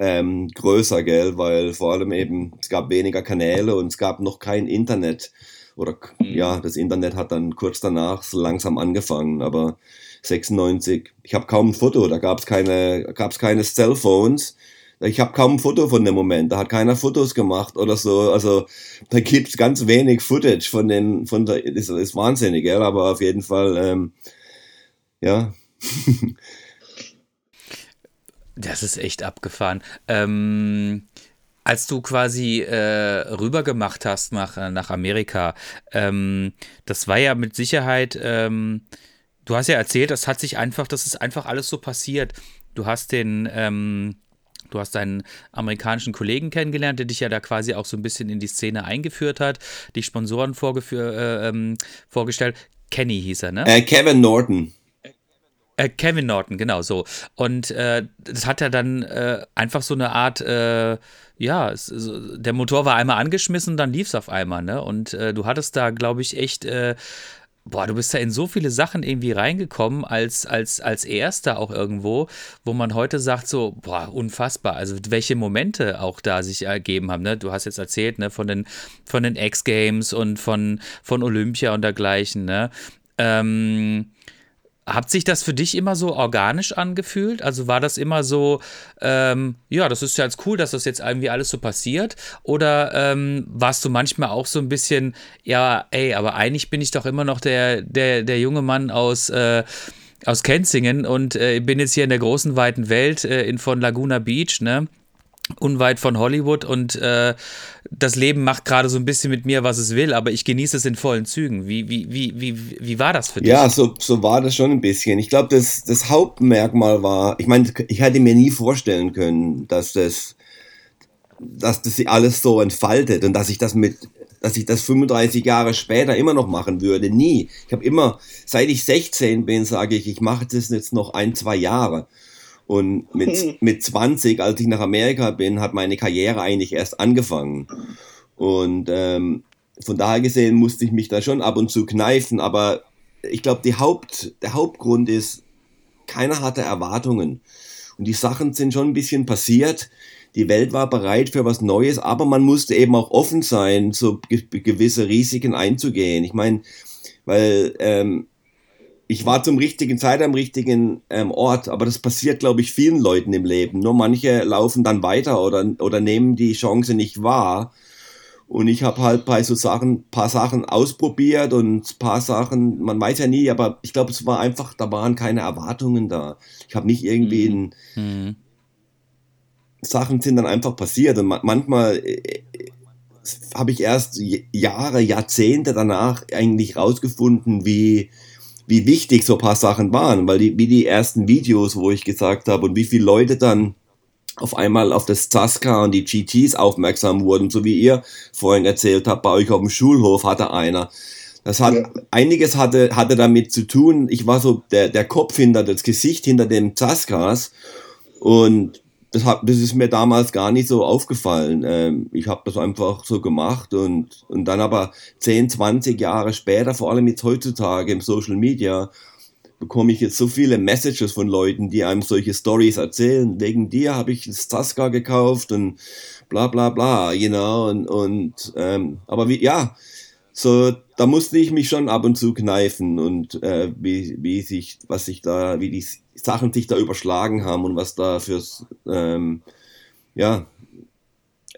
ähm, größer, gell, weil vor allem eben, es gab weniger Kanäle und es gab noch kein Internet. Oder mhm. ja, das Internet hat dann kurz danach so langsam angefangen, aber 96, ich habe kaum ein Foto, da gab es keine, gab's keine Cellphones ich habe kaum ein Foto von dem Moment. Da hat keiner Fotos gemacht oder so. Also da gibt's ganz wenig Footage von den, von der, das ist wahnsinnig, gell? aber auf jeden Fall, ähm, ja. das ist echt abgefahren. Ähm, als du quasi äh, rübergemacht hast nach, äh, nach Amerika, ähm, das war ja mit Sicherheit, ähm, du hast ja erzählt, das hat sich einfach, das ist einfach alles so passiert. Du hast den, ähm, Du hast deinen amerikanischen Kollegen kennengelernt, der dich ja da quasi auch so ein bisschen in die Szene eingeführt hat, dich Sponsoren äh, ähm, vorgestellt. Kenny hieß er, ne? Äh, Kevin Norton. Äh, Kevin Norton, genau so. Und äh, das hat ja dann äh, einfach so eine Art, äh, ja, es, der Motor war einmal angeschmissen, dann lief es auf einmal, ne? Und äh, du hattest da, glaube ich, echt boah, du bist da in so viele Sachen irgendwie reingekommen als, als, als Erster auch irgendwo, wo man heute sagt so, boah, unfassbar. Also welche Momente auch da sich ergeben haben. Ne? Du hast jetzt erzählt ne, von den, von den X-Games und von, von Olympia und dergleichen. Ne? Ähm, hat sich das für dich immer so organisch angefühlt? Also war das immer so, ähm, ja, das ist ja jetzt cool, dass das jetzt irgendwie alles so passiert? Oder ähm, warst du manchmal auch so ein bisschen, ja, ey, aber eigentlich bin ich doch immer noch der, der, der junge Mann aus, äh, aus Kenzingen und äh, bin jetzt hier in der großen, weiten Welt äh, in, von Laguna Beach, ne? Unweit von Hollywood und äh, das Leben macht gerade so ein bisschen mit mir, was es will, aber ich genieße es in vollen Zügen. Wie, wie, wie, wie, wie war das für dich? Ja, so, so war das schon ein bisschen. Ich glaube, das, das Hauptmerkmal war, ich meine, ich hätte mir nie vorstellen können, dass das, dass das sich alles so entfaltet und dass ich das mit, dass ich das 35 Jahre später immer noch machen würde. Nie. Ich habe immer, seit ich 16 bin, sage ich, ich mache das jetzt noch ein, zwei Jahre. Und mit, mit 20, als ich nach Amerika bin, hat meine Karriere eigentlich erst angefangen. Und ähm, von daher gesehen musste ich mich da schon ab und zu kneifen. Aber ich glaube, Haupt, der Hauptgrund ist, keiner hatte Erwartungen. Und die Sachen sind schon ein bisschen passiert. Die Welt war bereit für was Neues, aber man musste eben auch offen sein, so gewisse Risiken einzugehen. Ich meine, weil ähm, ich war zum richtigen Zeit am richtigen ähm, Ort, aber das passiert, glaube ich, vielen Leuten im Leben. Nur manche laufen dann weiter oder, oder nehmen die Chance nicht wahr. Und ich habe halt bei so Sachen, paar Sachen ausprobiert und paar Sachen, man weiß ja nie, aber ich glaube, es war einfach, da waren keine Erwartungen da. Ich habe nicht irgendwie in, mhm. Sachen sind dann einfach passiert und manchmal äh, habe ich erst Jahre, Jahrzehnte danach eigentlich rausgefunden, wie, wie wichtig so ein paar Sachen waren, weil die, wie die ersten Videos, wo ich gesagt habe und wie viele Leute dann auf einmal auf das Zasca und die GTs aufmerksam wurden, so wie ihr vorhin erzählt habt, bei euch auf dem Schulhof hatte einer. Das hat, ja. einiges hatte, hatte damit zu tun. Ich war so der, der Kopf hinter, das Gesicht hinter dem Zaskas und das, hat, das ist mir damals gar nicht so aufgefallen. Ähm, ich habe das einfach so gemacht und, und dann aber 10, 20 Jahre später, vor allem jetzt heutzutage im Social Media, bekomme ich jetzt so viele Messages von Leuten, die einem solche Stories erzählen. Wegen dir habe ich das gekauft und bla bla bla, you know, und, und ähm, aber wie, ja, so, da musste ich mich schon ab und zu kneifen und äh, wie, wie sich, was sich da, wie die Sachen sich da überschlagen haben und was da fürs, ähm, ja,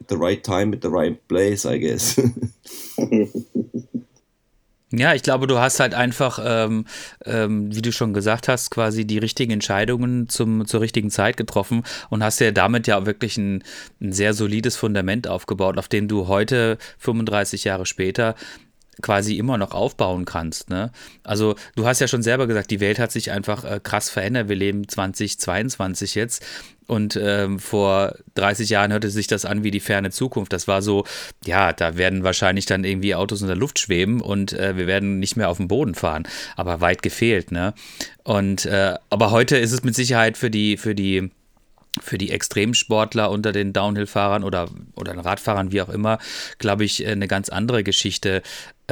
at the right time, at the right place, I guess. Ja, ich glaube, du hast halt einfach, ähm, ähm, wie du schon gesagt hast, quasi die richtigen Entscheidungen zum, zur richtigen Zeit getroffen und hast ja damit ja wirklich ein, ein sehr solides Fundament aufgebaut, auf dem du heute, 35 Jahre später, quasi immer noch aufbauen kannst. Ne? Also du hast ja schon selber gesagt, die Welt hat sich einfach äh, krass verändert. Wir leben 2022 jetzt und ähm, vor 30 Jahren hörte sich das an wie die ferne Zukunft. Das war so, ja, da werden wahrscheinlich dann irgendwie Autos in der Luft schweben und äh, wir werden nicht mehr auf dem Boden fahren. Aber weit gefehlt, ne? Und äh, aber heute ist es mit Sicherheit für die, für die für die Extremsportler unter den Downhill-Fahrern oder, oder Radfahrern, wie auch immer, glaube ich, eine ganz andere Geschichte.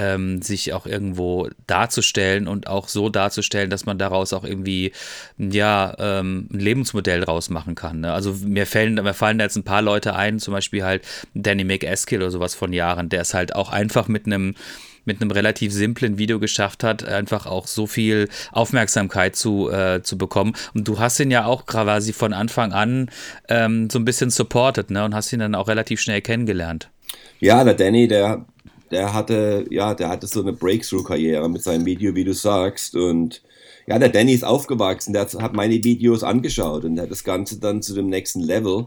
Ähm, sich auch irgendwo darzustellen und auch so darzustellen, dass man daraus auch irgendwie ja ähm, ein Lebensmodell draus machen kann. Ne? Also mir fallen, mir fallen da jetzt ein paar Leute ein, zum Beispiel halt Danny McEskill oder sowas von Jahren, der es halt auch einfach mit einem mit einem relativ simplen Video geschafft hat, einfach auch so viel Aufmerksamkeit zu, äh, zu bekommen. Und du hast ihn ja auch quasi von Anfang an ähm, so ein bisschen supported, ne? Und hast ihn dann auch relativ schnell kennengelernt. Ja, der Danny, der, der hatte, ja, der hatte so eine Breakthrough-Karriere mit seinem Video, wie du sagst. Und ja, der Danny ist aufgewachsen, der hat meine Videos angeschaut und hat das Ganze dann zu dem nächsten Level.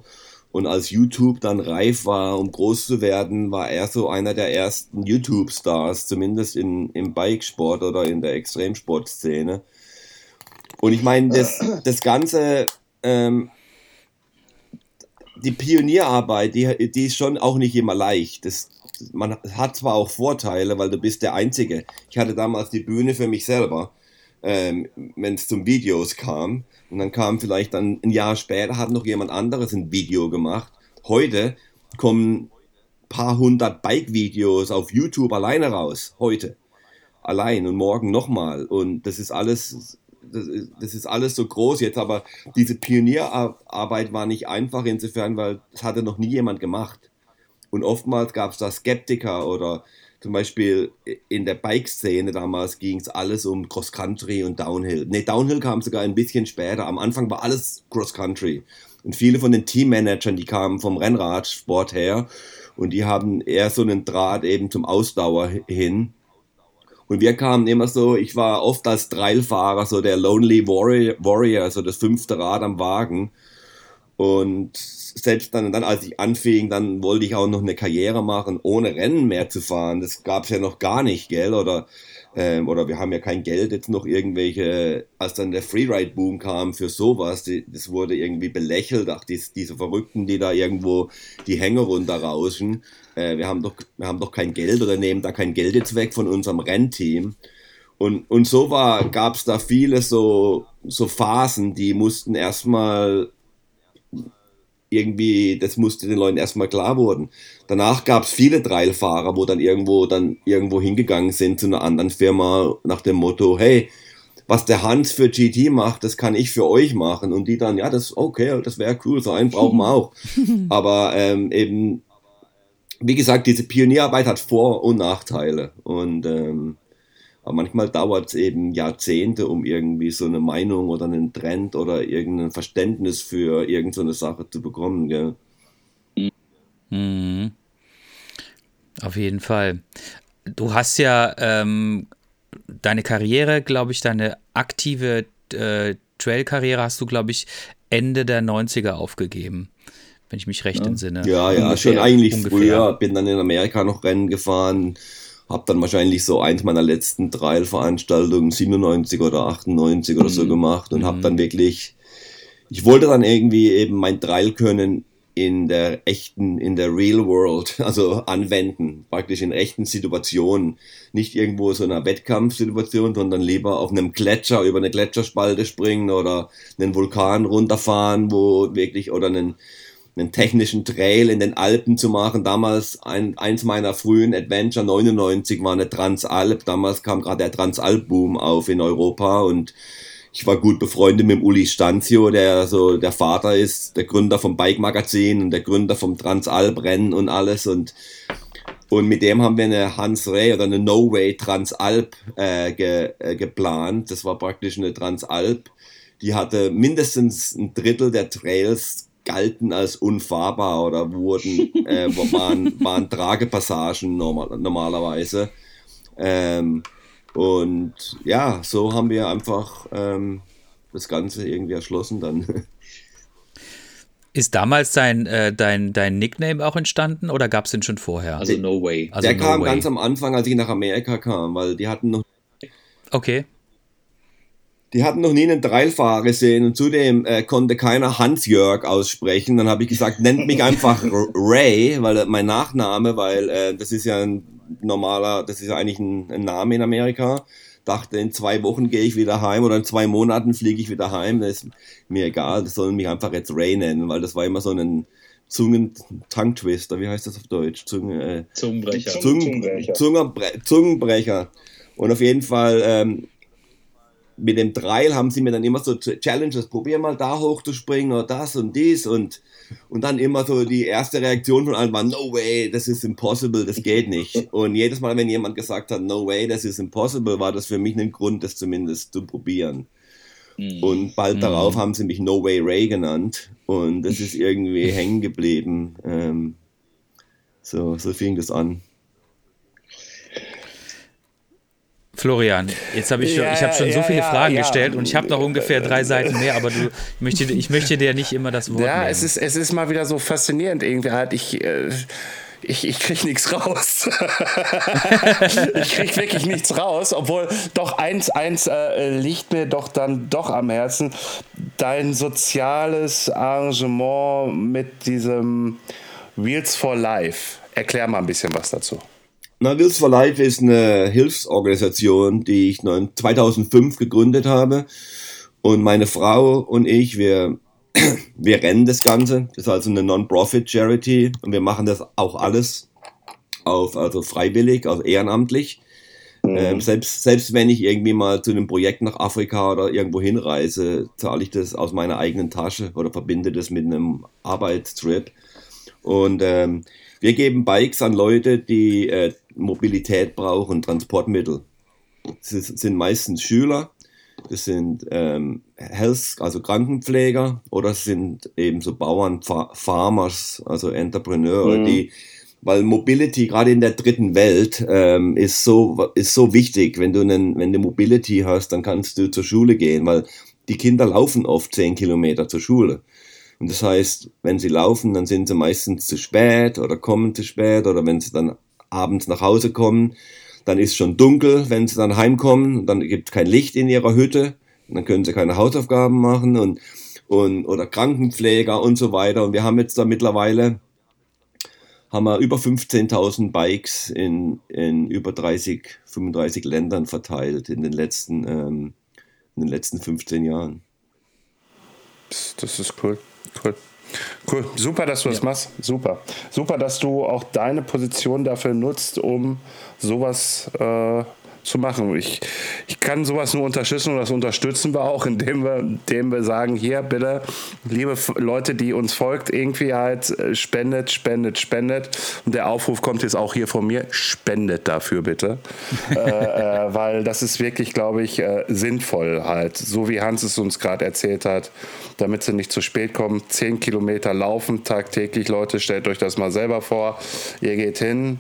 Und als YouTube dann reif war, um groß zu werden, war er so einer der ersten YouTube-Stars, zumindest in, im Bikesport oder in der Extremsportszene. Und ich meine, das, das Ganze, ähm, die Pionierarbeit, die, die ist schon auch nicht immer leicht. Das, man hat zwar auch Vorteile, weil du bist der Einzige. Ich hatte damals die Bühne für mich selber, ähm, wenn es zum Videos kam. Und dann kam vielleicht dann ein Jahr später, hat noch jemand anderes ein Video gemacht. Heute kommen paar hundert Bike-Videos auf YouTube alleine raus. Heute. Allein und morgen nochmal. Und das ist alles, das ist alles so groß jetzt. Aber diese Pionierarbeit war nicht einfach insofern, weil das hatte noch nie jemand gemacht. Und oftmals gab es da Skeptiker oder zum Beispiel in der Bike-Szene damals ging es alles um Cross-Country und Downhill. Ne, Downhill kam sogar ein bisschen später. Am Anfang war alles Cross-Country. Und viele von den Teammanagern, die kamen vom Rennradsport her und die haben eher so einen Draht eben zum Ausdauer hin. Und wir kamen immer so, ich war oft als Dreilfahrer, so der Lonely Warrior, Warrior so das fünfte Rad am Wagen. Und selbst dann, dann, als ich anfing, dann wollte ich auch noch eine Karriere machen, ohne Rennen mehr zu fahren. Das gab es ja noch gar nicht, gell? Oder, ähm, oder wir haben ja kein Geld jetzt noch irgendwelche, als dann der Freeride-Boom kam für sowas, die, das wurde irgendwie belächelt, ach, die, diese Verrückten, die da irgendwo die Hänge runterrauschen. Äh, wir, haben doch, wir haben doch kein Geld oder nehmen da kein Geld jetzt weg von unserem Rennteam. Und, und so war, gab es da viele so, so Phasen, die mussten erstmal irgendwie, das musste den Leuten erstmal klar wurden. Danach gab es viele Trailfahrer, wo dann irgendwo dann irgendwo hingegangen sind zu einer anderen Firma nach dem Motto, hey, was der Hans für GT macht, das kann ich für euch machen. Und die dann, ja, das okay, das wäre cool, so einen brauchen wir auch. Aber ähm, eben, wie gesagt, diese Pionierarbeit hat Vor- und Nachteile. Und ähm, aber manchmal dauert es eben Jahrzehnte, um irgendwie so eine Meinung oder einen Trend oder irgendein Verständnis für irgendeine so Sache zu bekommen. Gell? Mhm. Auf jeden Fall. Du hast ja ähm, deine Karriere, glaube ich, deine aktive äh, Trail-Karriere hast du, glaube ich, Ende der 90er aufgegeben, wenn ich mich recht ja. entsinne. Ja, ja, ungefähr, schon eigentlich ungefähr. früher. Bin dann in Amerika noch Rennen gefahren habe dann wahrscheinlich so eins meiner letzten Trail-Veranstaltungen 97 oder 98 oder so mhm. gemacht und mhm. habe dann wirklich, ich wollte dann irgendwie eben mein Trail können in der echten, in der Real World, also anwenden, praktisch in echten Situationen, nicht irgendwo so einer Wettkampfsituation, sondern lieber auf einem Gletscher über eine Gletscherspalte springen oder einen Vulkan runterfahren, wo wirklich, oder einen, einen technischen Trail in den Alpen zu machen. Damals ein, eins meiner frühen Adventure 99 war eine Transalp. Damals kam gerade der Transalp-Boom auf in Europa und ich war gut befreundet mit Uli Stanzio, der so der Vater ist, der Gründer vom Bike Magazin und der Gründer vom Transalp Rennen und alles und und mit dem haben wir eine Hans Ray oder eine No Way Transalp äh, ge, äh, geplant. Das war praktisch eine Transalp. Die hatte mindestens ein Drittel der Trails galten als unfahrbar oder wurden, äh, waren, waren Tragepassagen normal, normalerweise. Ähm, und ja, so haben wir einfach ähm, das Ganze irgendwie erschlossen dann. Ist damals dein, äh, dein, dein Nickname auch entstanden oder gab es den schon vorher? Also No Way. Also der no kam way. ganz am Anfang, als ich nach Amerika kam, weil die hatten noch. Okay die hatten noch nie einen Dreilfahrer gesehen und zudem äh, konnte keiner Hans-Jörg aussprechen. Dann habe ich gesagt, nennt mich einfach Ray, weil äh, mein Nachname, weil äh, das ist ja ein normaler, das ist ja eigentlich ein, ein Name in Amerika. Dachte, in zwei Wochen gehe ich wieder heim oder in zwei Monaten fliege ich wieder heim. Das ist mir egal, das sollen mich einfach jetzt Ray nennen, weil das war immer so ein Zungen, Tongue-Twister, wie heißt das auf Deutsch? Zunge, äh, Zungenbrecher. Zungen, Zungenbrecher. Zungenbre Zungenbrecher. Und auf jeden Fall ähm, mit dem Trail haben sie mir dann immer so Ch- Challenges, probier mal da hochzuspringen oder das und dies und, und dann immer so die erste Reaktion von allen war, no way, das ist impossible, das geht nicht. Und jedes Mal, wenn jemand gesagt hat, no way, das ist impossible, war das für mich ein Grund, das zumindest zu probieren. Und bald darauf haben sie mich No Way Ray genannt und das ist irgendwie hängen geblieben. Ähm, so, so fing das an. Florian, jetzt habe ich schon, Ja, ich habe schon so ja, viele ja, Fragen gestellt und ich habe noch ungefähr drei Seiten mehr, aber du, ich möchte, ich möchte dir nicht immer das Wort Ja, nehmen. es ist, es ist mal wieder so faszinierend irgendwie halt. Ich, äh, ich, ich krieg nichts raus. ich krieg wirklich nichts raus, obwohl doch eins, eins äh, liegt mir doch dann doch am Herzen. Dein soziales Arrangement mit diesem Wheels for Life. Erklär mal ein bisschen was dazu. Na, Wills for Life ist eine Hilfsorganisation, die ich 2005 gegründet habe. Und meine Frau und ich, wir, wir rennen das Ganze. Das ist also eine Non-Profit-Charity. Und wir machen das auch alles auf, also freiwillig, also ehrenamtlich. Ähm, selbst, selbst wenn ich irgendwie mal zu einem Projekt nach Afrika oder irgendwo hinreise, zahle ich das aus meiner eigenen Tasche oder verbinde das mit einem Arbeitstrip. Und ähm, wir geben Bikes an Leute, die äh, Mobilität brauchen, Transportmittel. Das ist, sind meistens Schüler, das sind ähm, Health, also Krankenpfleger oder es sind eben so Bauern, Fa Farmers, also Entrepreneure, die, weil Mobility gerade in der dritten Welt ähm, ist so ist so wichtig. Wenn du einen, wenn du Mobility hast, dann kannst du zur Schule gehen, weil die Kinder laufen oft zehn Kilometer zur Schule. Und das heißt, wenn sie laufen, dann sind sie meistens zu spät oder kommen zu spät oder wenn sie dann abends nach Hause kommen, dann ist schon dunkel, wenn sie dann heimkommen, dann gibt kein Licht in ihrer Hütte, dann können sie keine Hausaufgaben machen und, und oder Krankenpfleger und so weiter. Und wir haben jetzt da mittlerweile haben wir über 15.000 Bikes in, in über 30, 35 Ländern verteilt in den letzten, ähm, in den letzten 15 Jahren. Das ist cool. Cool. Cool. Super, dass du das machst. Super. Super, dass du auch deine Position dafür nutzt, um sowas äh, zu machen. Ich, ich kann sowas nur unterstützen und das unterstützen wir auch, indem wir, indem wir sagen, hier bitte, liebe Leute, die uns folgt, irgendwie halt äh, spendet, spendet, spendet. Und der Aufruf kommt jetzt auch hier von mir, spendet dafür bitte. äh, äh, weil das ist wirklich, glaube ich, äh, sinnvoll halt. So wie Hans es uns gerade erzählt hat, damit sie nicht zu spät kommen. Zehn Kilometer laufen tagtäglich, Leute, stellt euch das mal selber vor. Ihr geht hin,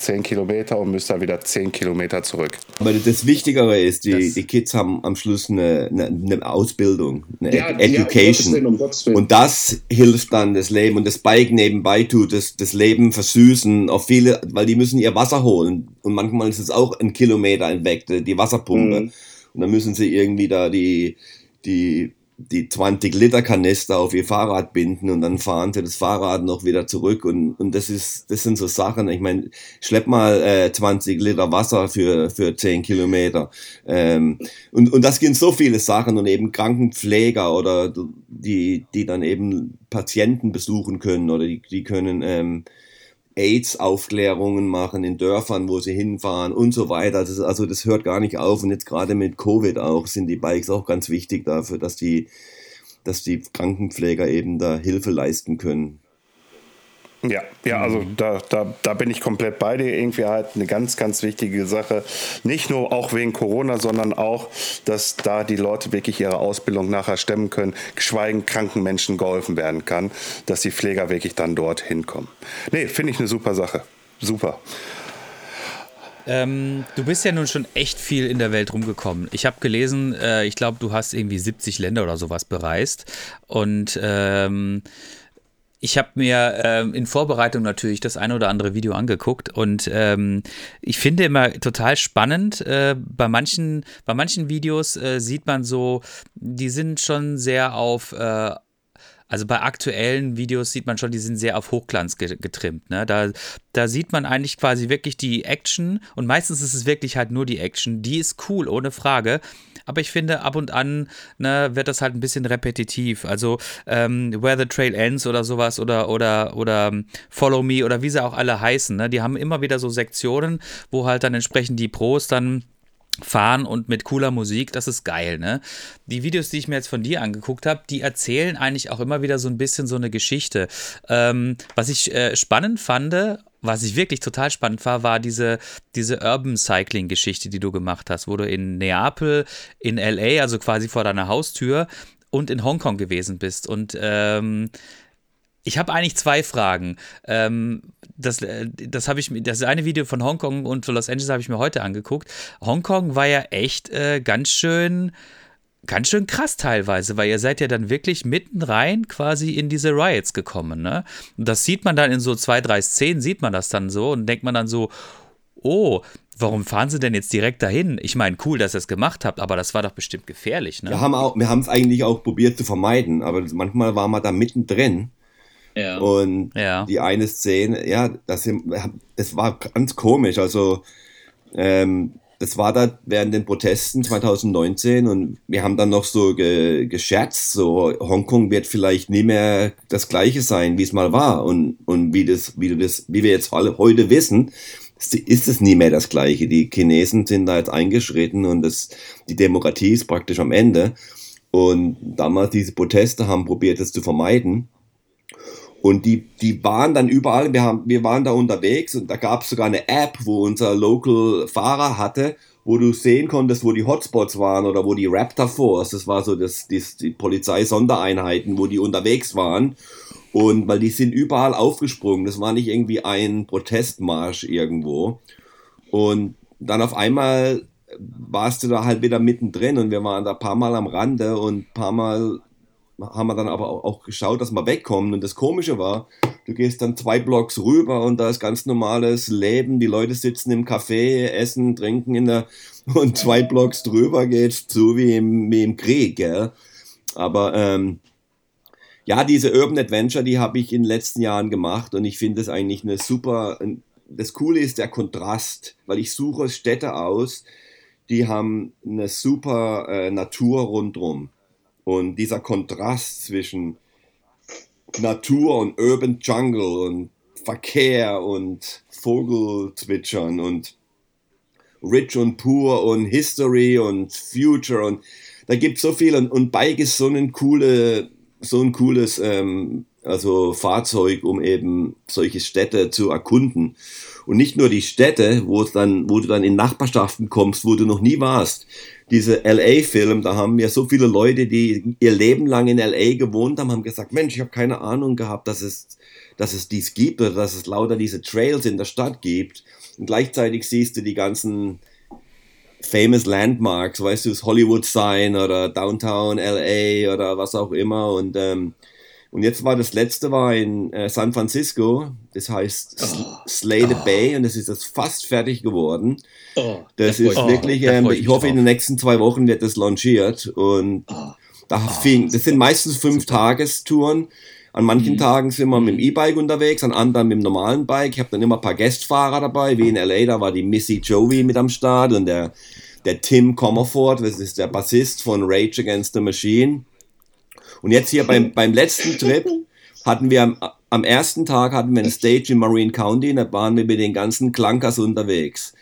10 Kilometer und müsst dann wieder 10 Kilometer zurück. Aber das Wichtigere ist, die, Das- die Kids haben am Schluss eine, eine, eine Ausbildung, eine Ja, Ed- ja, um Gottes Willen, Education. um Gottes Willen. Und das hilft dann das Leben. Und das Bike nebenbei tut das, das Leben versüßen. Auf viele, weil die müssen ihr Wasser holen. Und manchmal ist es auch ein Kilometer weg, die Wasserpumpe. Mhm. Und dann müssen sie irgendwie da die, die, die 20 Liter Kanister auf ihr Fahrrad binden und dann fahren sie das Fahrrad noch wieder zurück und, und das ist, das sind so Sachen. Ich meine, schlepp mal äh, 20 Liter Wasser für, für 10 Kilometer. Ähm, und, und das sind so viele Sachen und eben Krankenpfleger oder die, die dann eben Patienten besuchen können oder die, die können ähm, AIDS-Aufklärungen machen in Dörfern, wo sie hinfahren und so weiter. Das, also das hört gar nicht auf. Und jetzt gerade mit Covid auch sind die Bikes auch ganz wichtig dafür, dass die, dass die Krankenpfleger eben da Hilfe leisten können. Ja, ja, also da, da, da bin ich komplett bei dir. Irgendwie halt eine ganz, ganz wichtige Sache. Nicht nur auch wegen Corona, sondern auch, dass da die Leute wirklich ihre Ausbildung nachher stemmen können, geschweigen kranken Menschen geholfen werden kann, dass die Pfleger wirklich dann dort hinkommen. Nee, finde ich eine super Sache. Super. Ähm, du bist ja nun schon echt viel in der Welt rumgekommen. Ich habe gelesen, äh, ich glaube, du hast irgendwie 70 Länder oder sowas bereist. Und ähm, ich habe mir ähm, in Vorbereitung natürlich das eine oder andere Video angeguckt und ähm, ich finde immer total spannend. Äh, bei manchen, bei manchen Videos äh, sieht man so, die sind schon sehr auf äh, Also bei aktuellen Videos sieht man schon, die sind sehr auf Hochglanz getrimmt. Ne? Da, da sieht man eigentlich quasi wirklich die Action und meistens ist es wirklich halt nur die Action. Die ist cool, ohne Frage. Aber ich finde, ab und an ne, wird das halt ein bisschen repetitiv. Also ähm, Where the Trail Ends oder sowas oder, oder, oder ähm, Follow Me oder wie sie auch alle heißen. Ne? Die haben immer wieder so Sektionen, wo halt dann entsprechend die Pros dann fahren und mit cooler Musik, das ist geil, ne? Die Videos, die ich mir jetzt von dir angeguckt habe, die erzählen eigentlich auch immer wieder so ein bisschen so eine Geschichte. Ähm, was ich äh, spannend fand, was ich wirklich total spannend war, war diese, diese Urban Cycling Geschichte, die du gemacht hast, wo du in Neapel, in LA, also quasi vor deiner Haustür und in Hongkong gewesen bist und ähm, ich habe eigentlich zwei Fragen. Ähm, das, äh, das habe ich das eine Video von Hongkong und Los Angeles habe ich mir heute angeguckt. Hongkong war ja echt äh, ganz schön ganz schön krass teilweise, weil ihr seid ja dann wirklich mitten rein quasi in diese Riots gekommen, ne? Und das sieht man dann in so zwei, drei Szenen, sieht man das dann so und denkt man dann so, oh, warum fahren sie denn jetzt direkt dahin? Ich meine, cool, dass ihr es gemacht habt, aber das war doch bestimmt gefährlich, ne? Wir haben auch, wir haben es eigentlich auch probiert zu vermeiden, aber manchmal war man da mittendrin ja. Und ja. die eine Szene, ja, das, das war ganz komisch. Also, ähm, das war da während den Protesten 2019 und wir haben dann noch so ge gescherzt, so Hongkong wird vielleicht nie mehr das gleiche sein, wie es mal war und, und wie das, wie das, wie wir jetzt alle heute wissen, ist es nie mehr das gleiche. Die Chinesen sind da jetzt eingeschritten und das, die Demokratie ist praktisch am Ende. Und damals diese Proteste haben probiert, das zu vermeiden. Und die, die waren dann überall, wir, haben, wir waren da unterwegs und da gab es sogar eine App, wo unser Local-Fahrer hatte, wo du sehen konntest, wo die Hotspots waren oder wo die Raptor Force, das war so das, das, die Polizei-Sondereinheiten, wo die unterwegs waren. Und weil die sind überall aufgesprungen, das war nicht irgendwie ein Protestmarsch irgendwo. Und dann auf einmal warst du da halt wieder mittendrin und wir waren da paar Mal am Rande und paar Mal haben wir dann aber auch geschaut, dass wir wegkommen. Und das Komische war, du gehst dann zwei Blocks rüber und da ist ganz normales Leben. Die Leute sitzen im Café, essen, trinken in der und zwei Blocks drüber geht's zu wie im, wie im Krieg. Gell? Aber ähm, ja, diese Urban Adventure, die habe ich in den letzten Jahren gemacht und ich finde es eigentlich eine super. Das Coole ist der Kontrast, weil ich suche Städte aus, die haben eine super äh, Natur rundrum. Und dieser Kontrast zwischen Natur und Urban Jungle und Verkehr und Vogelzwitschern und Rich und Poor und History und Future und da gibt es so viel und, und Bike ist so ein coole, so ein cooles ähm, also Fahrzeug, um eben solche Städte zu erkunden. Und nicht nur die Städte, wo dann, wo du dann in Nachbarschaften kommst, wo du noch nie warst diese LA-Film, da haben mir so viele Leute, die ihr Leben lang in LA gewohnt haben, haben gesagt, Mensch, ich habe keine Ahnung gehabt, dass es, dass es dies gibt oder dass es lauter diese Trails in der Stadt gibt. Und gleichzeitig siehst du die ganzen famous Landmarks, weißt du, das Hollywood Sign oder Downtown LA oder was auch immer. Und ähm, und jetzt war das letzte war in äh, San Francisco, das heißt oh. Slay the oh. Bay und das ist jetzt fast fertig geworden. Oh. Das ist wirklich, ähm, ich, hoffe in den nächsten zwei Wochen wird das launchiert und da fing, das sind meistens fünf Tagestouren. An manchen mhm. Tagen sind wir mit dem mhm. E-Bike unterwegs, an anderen mit dem normalen Bike. Ich habe dann immer ein paar Gastfahrer dabei, wie in LA, da war die Missy Joey mit am Start und der, der Tim Comerford, das ist der Bassist von Rage Against the Machine. Und jetzt hier beim, beim letzten Trip hatten wir am, am ersten Tag hatten wir eine Stage in Marine County, da waren wir mit den ganzen Klankers unterwegs.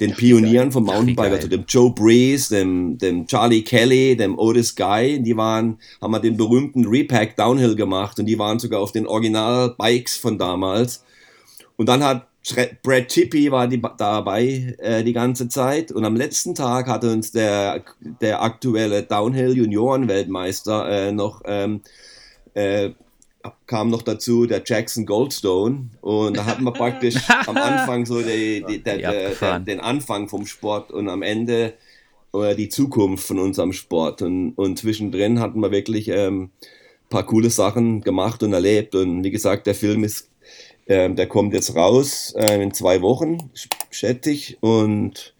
Den Pionieren vom Mountainbike, also dem Joe Breeze, dem, dem Charlie Kelly, dem Otis Guy, die waren, haben wir den berühmten Repack Downhill gemacht und die waren sogar auf den Original-Bikes von damals. Und dann hat Brad Tippy war die, dabei äh, die ganze Zeit. Und am letzten Tag hatte uns der, der aktuelle Downhill Junioren Weltmeister äh, noch ähm, äh, kam noch dazu der Jackson Goldstone. Und da hatten wir praktisch am Anfang so die, die, der, der, den Anfang vom Sport und am Ende die Zukunft von unserem Sport. Und, und zwischendrin hatten wir wirklich ähm, paar coole Sachen gemacht und erlebt. Und wie gesagt der Film ist ähm, der kommt jetzt raus äh, in zwei Wochen, schätze ich. Und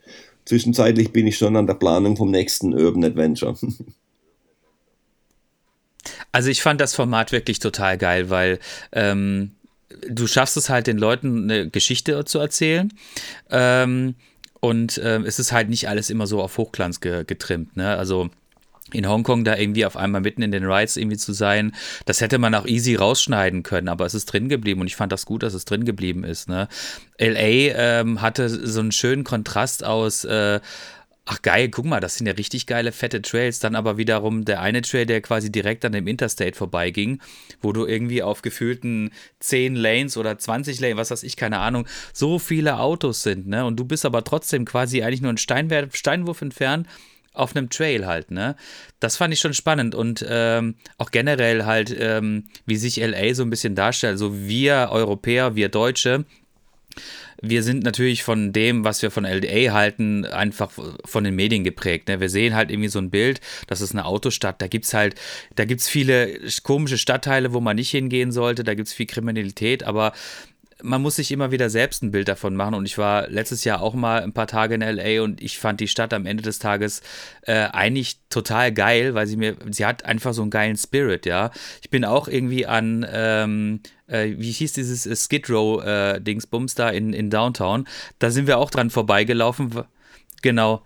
zwischenzeitlich bin ich schon an der Planung vom nächsten Urban Adventure. Also ich fand das Format wirklich total geil, weil ähm, du schaffst es halt den Leuten eine Geschichte zu erzählen. Ähm, und äh, es ist halt nicht alles immer so auf Hochglanz ge getrimmt. Ne? Also in Hongkong da irgendwie auf einmal mitten in den Rides irgendwie zu sein, das hätte man auch easy rausschneiden können, aber es ist drin geblieben und ich fand das gut, dass es drin geblieben ist. Ne? LA ähm, hatte so einen schönen Kontrast aus äh, Ach geil, guck mal, das sind ja richtig geile fette Trails. Dann aber wiederum der eine Trail, der quasi direkt an dem Interstate vorbeiging, wo du irgendwie auf gefühlten 10 Lanes oder 20 Lanes, was weiß ich, keine Ahnung, so viele Autos sind, ne? Und du bist aber trotzdem quasi eigentlich nur einen Steinwurf, Steinwurf entfernt auf einem Trail halt, ne? Das fand ich schon spannend und ähm, auch generell halt, ähm, wie sich LA so ein bisschen darstellt. So wir Europäer, wir Deutsche, wir sind natürlich von dem, was wir von LA halten, einfach von den Medien geprägt. Ne? Wir sehen halt irgendwie so ein Bild, das ist eine Autostadt, da gibt es halt, da gibt viele komische Stadtteile, wo man nicht hingehen sollte, da gibt es viel Kriminalität, aber man muss sich immer wieder selbst ein Bild davon machen. Und ich war letztes Jahr auch mal ein paar Tage in LA und ich fand die Stadt am Ende des Tages äh, eigentlich total geil, weil sie mir, sie hat einfach so einen geilen Spirit, ja. Ich bin auch irgendwie an, ähm, äh, wie hieß dieses äh, Skid Row äh, da in, in Downtown. Da sind wir auch dran vorbeigelaufen. Genau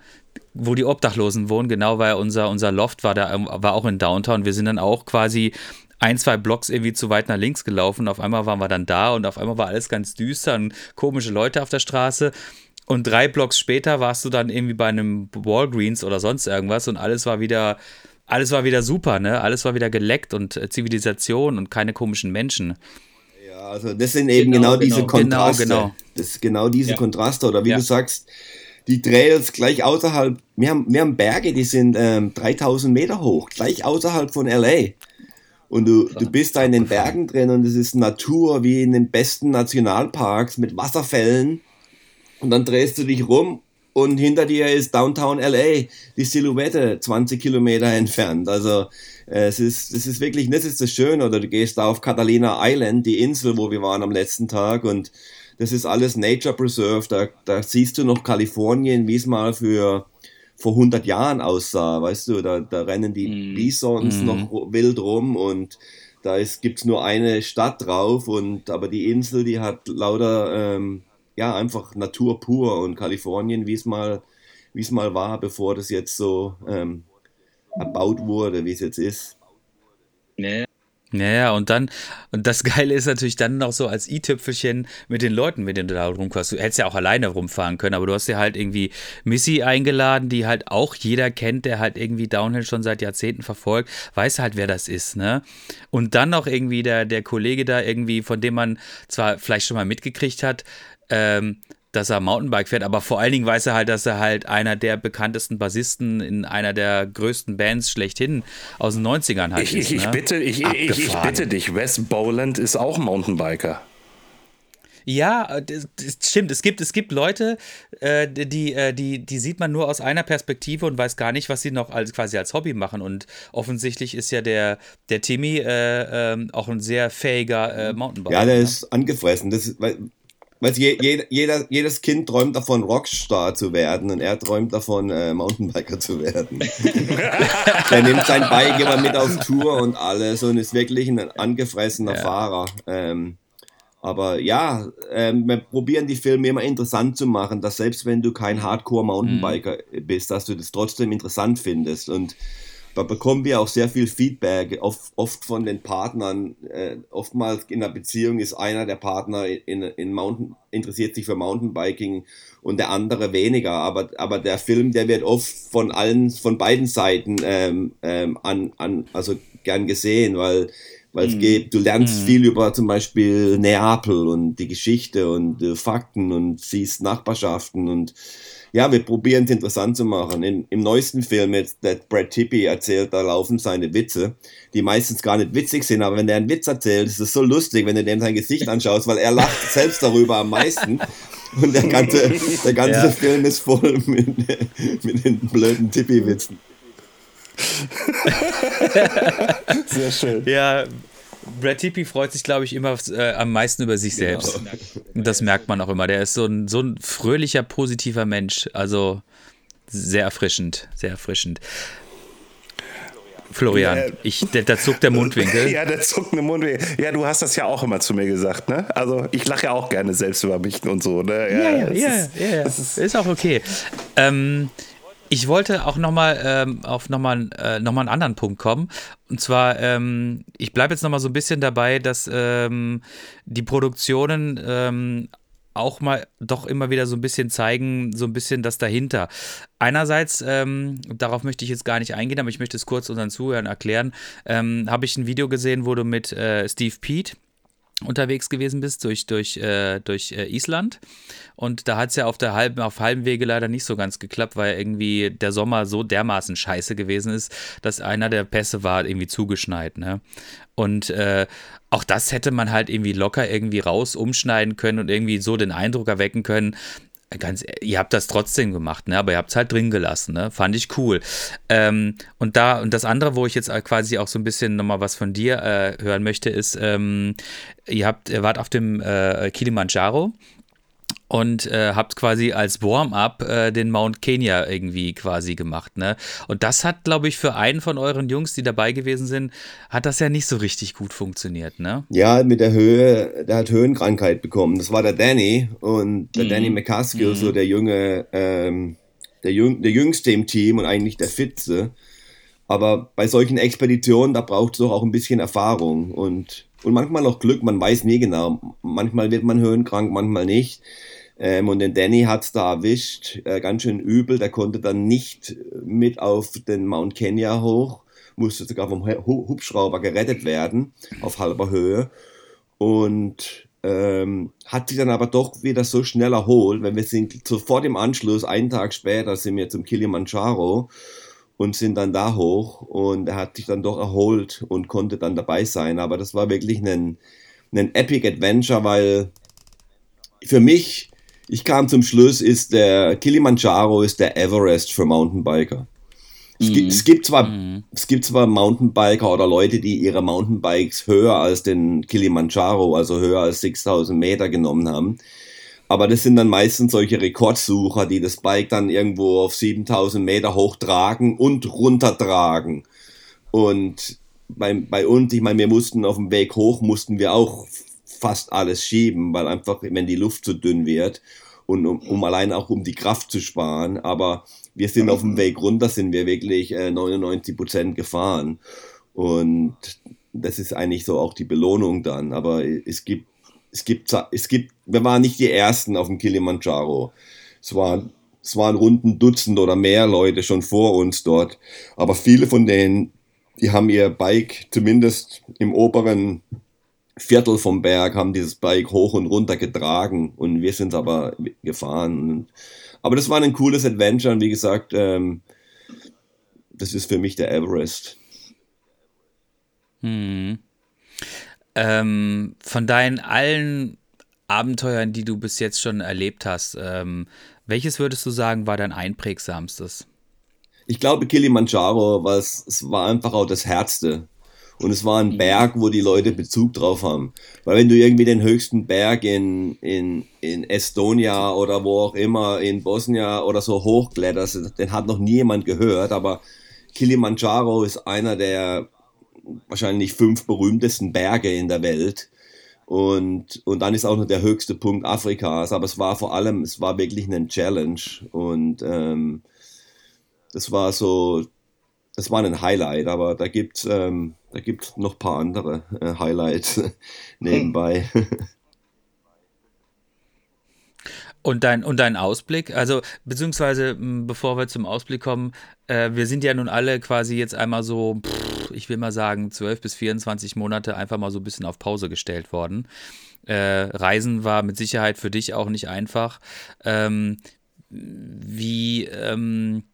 wo die Obdachlosen wohnen, genau, weil unser, unser Loft war da, war auch in Downtown. Wir sind dann auch quasi ein, zwei Blocks irgendwie zu weit nach links gelaufen. Auf einmal waren wir dann da und auf einmal war alles ganz düster und komische Leute auf der Straße. Und drei Blocks später warst du dann irgendwie bei einem Walgreens oder sonst irgendwas und alles war wieder, alles war wieder super, ne? Alles war wieder geleckt und äh, Zivilisation und keine komischen Menschen. Ja, also das sind eben genau, genau diese genau. Kontraste. Genau, genau. Das ist genau diese ja. Kontraste. Oder wie ja. du sagst, die Trails gleich außerhalb, wir haben, wir haben Berge, die sind ähm, 3000 Meter hoch, gleich außerhalb von LA. Und du, du bist da in den Bergen drin und es ist Natur wie in den besten Nationalparks mit Wasserfällen. Und dann drehst du dich rum und hinter dir ist Downtown LA, die Silhouette 20 Kilometer entfernt. Also äh, es ist, es ist wirklich, das ist das Schöne. Oder du gehst da auf Catalina Island, die Insel, wo wir waren am letzten Tag und das ist alles Nature Preserve. Da, da siehst du noch Kalifornien, wie es mal für vor 100 Jahren aussah, weißt du, da, da rennen die mm. Bisons mm. noch wild rum und da gibt es nur eine Stadt drauf und aber die Insel, die hat lauter ähm, ja einfach Natur pur und Kalifornien, wie es mal wie es mal war, bevor das jetzt so ähm, erbaut wurde, wie es jetzt ist. Nee, ja, und dann, und das Geile ist natürlich dann noch so als i-Tüpfelchen mit den Leuten, mit denen du da rumkommst. Du hättest ja auch alleine rumfahren können, aber du hast ja halt irgendwie Missy eingeladen, die halt auch jeder kennt, der halt irgendwie Downhill schon seit Jahrzehnten verfolgt, weiß halt, wer das ist, ne? Und dann noch irgendwie der, der Kollege da irgendwie, von dem man zwar vielleicht schon mal mitgekriegt hat, ähm, dass er Mountainbike fährt, aber vor allen Dingen weiß er halt, dass er halt einer der bekanntesten Bassisten in einer der größten Bands schlechthin aus den 90ern halt ich, ist. Ich, ne? bitte, ich, ich, ich, bitte dich, Wes Boland ist auch Mountainbiker. Ja, das, das stimmt. Es gibt, es gibt Leute, äh, die, äh, die, die sieht man nur aus einer Perspektive und weiß gar nicht, was sie noch als, quasi als Hobby machen. Und offensichtlich ist ja der, der Timmy äh, ähm, auch ein sehr fähiger äh, Mountainbiker. Ja, der ne? ist angefressen. Das, weil, weil je, jeder, jedes Kind träumt davon, Rockstar zu werden und er träumt davon, äh, Mountainbiker zu werden. er nimmt sein Bike immer mit auf Tour und alles und ist wirklich ein angefressener ja. Fahrer. Ähm, aber ja, ähm, wir probieren die Filme immer interessant zu machen, dass selbst wenn du kein Hardcore-Mountainbiker mhm. bist, dass du das trotzdem interessant findest. Und da bekommen wir auch sehr viel Feedback, oft, oft von den Partnern. Äh, oftmals in der Beziehung ist einer der Partner in, in Mountain, interessiert sich für Mountainbiking und der andere weniger. Aber, aber der Film, der wird oft von allen, von beiden Seiten ähm, ähm, an, an, also gern gesehen, weil weil es mm. geht, du lernst mm. viel über zum Beispiel Neapel und die Geschichte und äh, Fakten und siehst Nachbarschaften und ja, wir probieren es interessant zu machen. In, Im neuesten Film jetzt, der Brad Tippy erzählt, da laufen seine Witze, die meistens gar nicht witzig sind, aber wenn der einen Witz erzählt, ist es so lustig, wenn du dem sein Gesicht anschaust, weil er lacht selbst darüber am meisten. Und der ganze, der ganze ja. Film ist voll mit, mit den blöden Tippy-Witzen. Sehr schön. Ja, Brad Tippy freut sich, glaube ich, immer äh, am meisten über sich genau. selbst. Und das merkt man auch immer. Der ist so ein, so ein fröhlicher, positiver Mensch. Also sehr erfrischend, sehr erfrischend. Florian. Ja. Ich, da, da zuckt der Mundwinkel. Ja, der zuckt der Mundwinkel. Ja, du hast das ja auch immer zu mir gesagt, ne? Also ich lache ja auch gerne selbst über mich und so, ne? Ja, ja, das ja, ist- ja, ja. Ist, auch okay. Ähm, ich wollte auch nochmal ähm, auf nochmal äh, noch einen anderen Punkt kommen. Und zwar, ähm, ich bleibe jetzt nochmal so ein bisschen dabei, dass ähm, die Produktionen ähm, auch mal doch immer wieder so ein bisschen zeigen, so ein bisschen das dahinter. Einerseits, ähm, darauf möchte ich jetzt gar nicht eingehen, aber ich möchte es kurz unseren Zuhörern erklären, ähm, habe ich ein Video gesehen, wo du mit äh, Steve Pete unterwegs gewesen bist durch, durch, äh, durch äh, Island. Und da hat es ja auf der halben, auf halbem Wege leider nicht so ganz geklappt, weil irgendwie der Sommer so dermaßen scheiße gewesen ist, dass einer der Pässe war irgendwie zugeschneit. Ne? Und äh, auch das hätte man halt irgendwie locker irgendwie raus umschneiden können und irgendwie so den Eindruck erwecken können, Ganz, ihr habt das trotzdem gemacht, ne? aber ihr habt es halt drin gelassen, ne? Fand ich cool. Ähm, und da, und das andere, wo ich jetzt quasi auch so ein bisschen nochmal was von dir äh, hören möchte, ist, ähm, ihr habt, ihr wart auf dem äh, Kilimanjaro und äh, habt quasi als Warm-up äh, den Mount Kenya irgendwie quasi gemacht, ne? Und das hat, glaube ich, für einen von euren Jungs, die dabei gewesen sind, hat das ja nicht so richtig gut funktioniert, ne? Ja, mit der Höhe, der hat Höhenkrankheit bekommen. Das war der Danny und der Danny McCaskill, so der junge, ähm, der, Jüng, der jüngste im Team und eigentlich der Fitze. Aber bei solchen Expeditionen, da braucht es doch auch ein bisschen Erfahrung und, und manchmal auch Glück, man weiß nie genau. Manchmal wird man höhenkrank, manchmal nicht. Ähm, und den Danny hat's da erwischt, äh, ganz schön übel. Der konnte dann nicht mit auf den Mount Kenya hoch, musste sogar vom Hu- Hubschrauber gerettet werden, auf halber Höhe. Und ähm, hat sich dann aber doch wieder so schnell erholt, weil wir sind sofort im Anschluss, einen Tag später, sind wir zum Kilimanjaro und sind dann da hoch und er hat sich dann doch erholt und konnte dann dabei sein. Aber das war wirklich ein, ein Epic Adventure, weil für mich, ich kam zum Schluss, ist der Kilimanjaro ist der Everest für Mountainbiker. Es, gibt, es, gibt zwar, es gibt zwar Mountainbiker oder Leute, die ihre Mountainbikes höher als den Kilimanjaro, also höher als 6000 Meter genommen haben. Aber das sind dann meistens solche Rekordsucher, die das Bike dann irgendwo auf 7000 Meter hochtragen und runtertragen. Und bei, bei uns, ich meine, wir mussten auf dem Weg hoch, mussten wir auch fast alles schieben, weil einfach, wenn die Luft zu dünn wird und um, um allein auch um die Kraft zu sparen. Aber wir sind auf dem Weg runter, sind wir wirklich äh, 99 Prozent gefahren. Und das ist eigentlich so auch die Belohnung dann. Aber es gibt, es gibt, es gibt, wir waren nicht die Ersten auf dem Kilimanjaro. Es waren, es waren rund ein Dutzend oder mehr Leute schon vor uns dort. Aber viele von denen, die haben ihr Bike zumindest im oberen Viertel vom Berg haben dieses Bike hoch und runter getragen und wir sind aber gefahren. Aber das war ein cooles Adventure und wie gesagt, ähm, das ist für mich der Everest. Hm. Ähm, von deinen allen Abenteuern, die du bis jetzt schon erlebt hast, ähm, welches würdest du sagen, war dein einprägsamstes? Ich glaube Kilimanjaro, weil es, es war einfach auch das Herzte. Und es war ein Berg, wo die Leute Bezug drauf haben. Weil wenn du irgendwie den höchsten Berg in, in, in Estonia oder wo auch immer, in Bosnien oder so hochkletterst, den hat noch nie jemand gehört. Aber Kilimanjaro ist einer der wahrscheinlich fünf berühmtesten Berge in der Welt. Und, und dann ist auch noch der höchste Punkt Afrikas. Aber es war vor allem, es war wirklich eine Challenge. Und ähm, das war so, das war ein Highlight, aber da gibt's ähm, da gibt's noch ein paar andere äh, Highlights nebenbei. Und dein, und dein Ausblick, also beziehungsweise bevor wir zum Ausblick kommen, äh, wir sind ja nun alle quasi jetzt einmal so, pff, ich will mal sagen, 12 bis 24 Monate einfach mal so ein bisschen auf Pause gestellt worden. Äh, Reisen war mit Sicherheit für dich auch nicht einfach. Ähm, wie, ähm,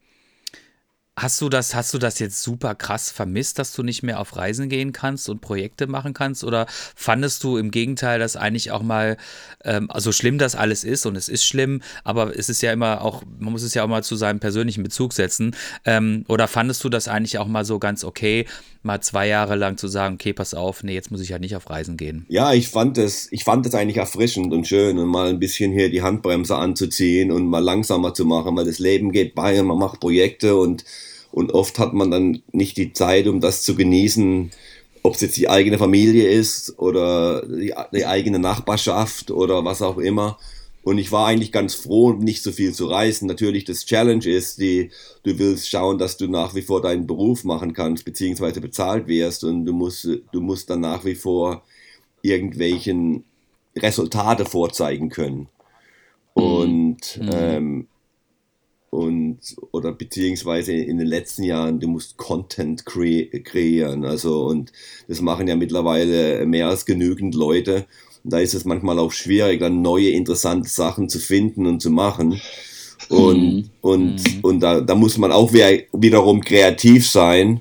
Hast du das, hast du das jetzt super krass vermisst, dass du nicht mehr auf Reisen gehen kannst und Projekte machen kannst? Oder fandest du im Gegenteil, dass eigentlich auch mal, ähm, also schlimm das alles ist und es ist schlimm, aber es ist ja immer auch, man muss es ja auch mal zu seinem persönlichen Bezug setzen. Ähm, oder fandest du das eigentlich auch mal so ganz okay, mal zwei Jahre lang zu sagen, okay, pass auf, nee, jetzt muss ich halt nicht auf Reisen gehen? Ja, ich fand es, ich fand es eigentlich erfrischend und schön und mal ein bisschen hier die Handbremse anzuziehen und mal langsamer zu machen, weil das Leben geht bei und man macht Projekte und Und oft hat man dann nicht die Zeit, um das zu genießen, ob es jetzt die eigene Familie ist oder die, die eigene Nachbarschaft oder was auch immer. Und ich war eigentlich ganz froh, nicht so viel zu reisen. Natürlich, das Challenge ist, die, du willst schauen, dass du nach wie vor deinen Beruf machen kannst, beziehungsweise bezahlt wirst. Und du musst, du musst dann nach wie vor irgendwelchen Resultate vorzeigen können. Und, mhm. ähm, und, oder beziehungsweise in den letzten Jahren, du musst Content kre kreieren. Also, und das machen ja mittlerweile mehr als genügend Leute. Da ist es manchmal auch schwierig, dann neue interessante Sachen zu finden und zu machen. Und, mhm. und, mhm. und da, da muss man auch wieder, wiederum kreativ sein.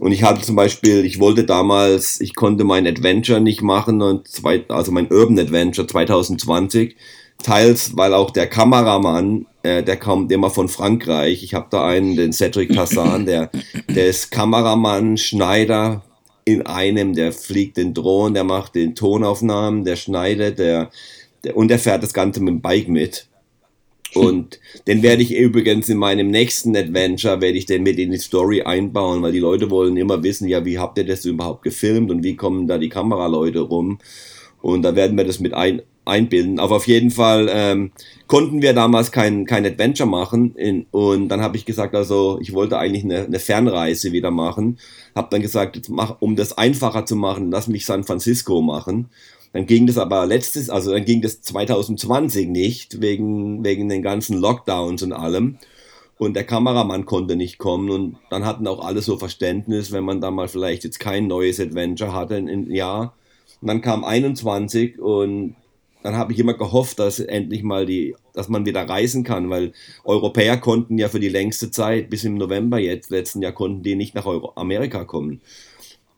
Und ich hatte zum Beispiel, ich wollte damals, ich konnte mein Adventure nicht machen, und zwei, also mein Urban Adventure 2020, teils weil auch der Kameramann, äh, der kommt immer von Frankreich. Ich habe da einen, den Cedric Tassan, der, der ist Kameramann, Schneider, in einem, der fliegt den Drohnen, der macht den Tonaufnahmen, der schneidet, der, der und der fährt das Ganze mit dem Bike mit. Und den werde ich übrigens in meinem nächsten Adventure, werde ich den mit in die Story einbauen, weil die Leute wollen immer wissen, ja, wie habt ihr das überhaupt gefilmt und wie kommen da die Kameraleute rum? Und da werden wir das mit ein, einbilden. Aber auf jeden Fall ähm, konnten wir damals kein, kein Adventure machen. In, und dann habe ich gesagt, also ich wollte eigentlich eine, eine Fernreise wieder machen. Habe dann gesagt, mach, um das einfacher zu machen, lass mich San Francisco machen. Dann ging das aber letztes, also dann ging das 2020 nicht, wegen, wegen den ganzen Lockdowns und allem. Und der Kameramann konnte nicht kommen und dann hatten auch alle so Verständnis, wenn man da mal vielleicht jetzt kein neues Adventure hatte im Jahr. Und dann kam 21 und dann habe ich immer gehofft, dass endlich mal die, dass man wieder reisen kann, weil Europäer konnten ja für die längste Zeit, bis im November jetzt, letzten Jahr, konnten die nicht nach Euro Amerika kommen.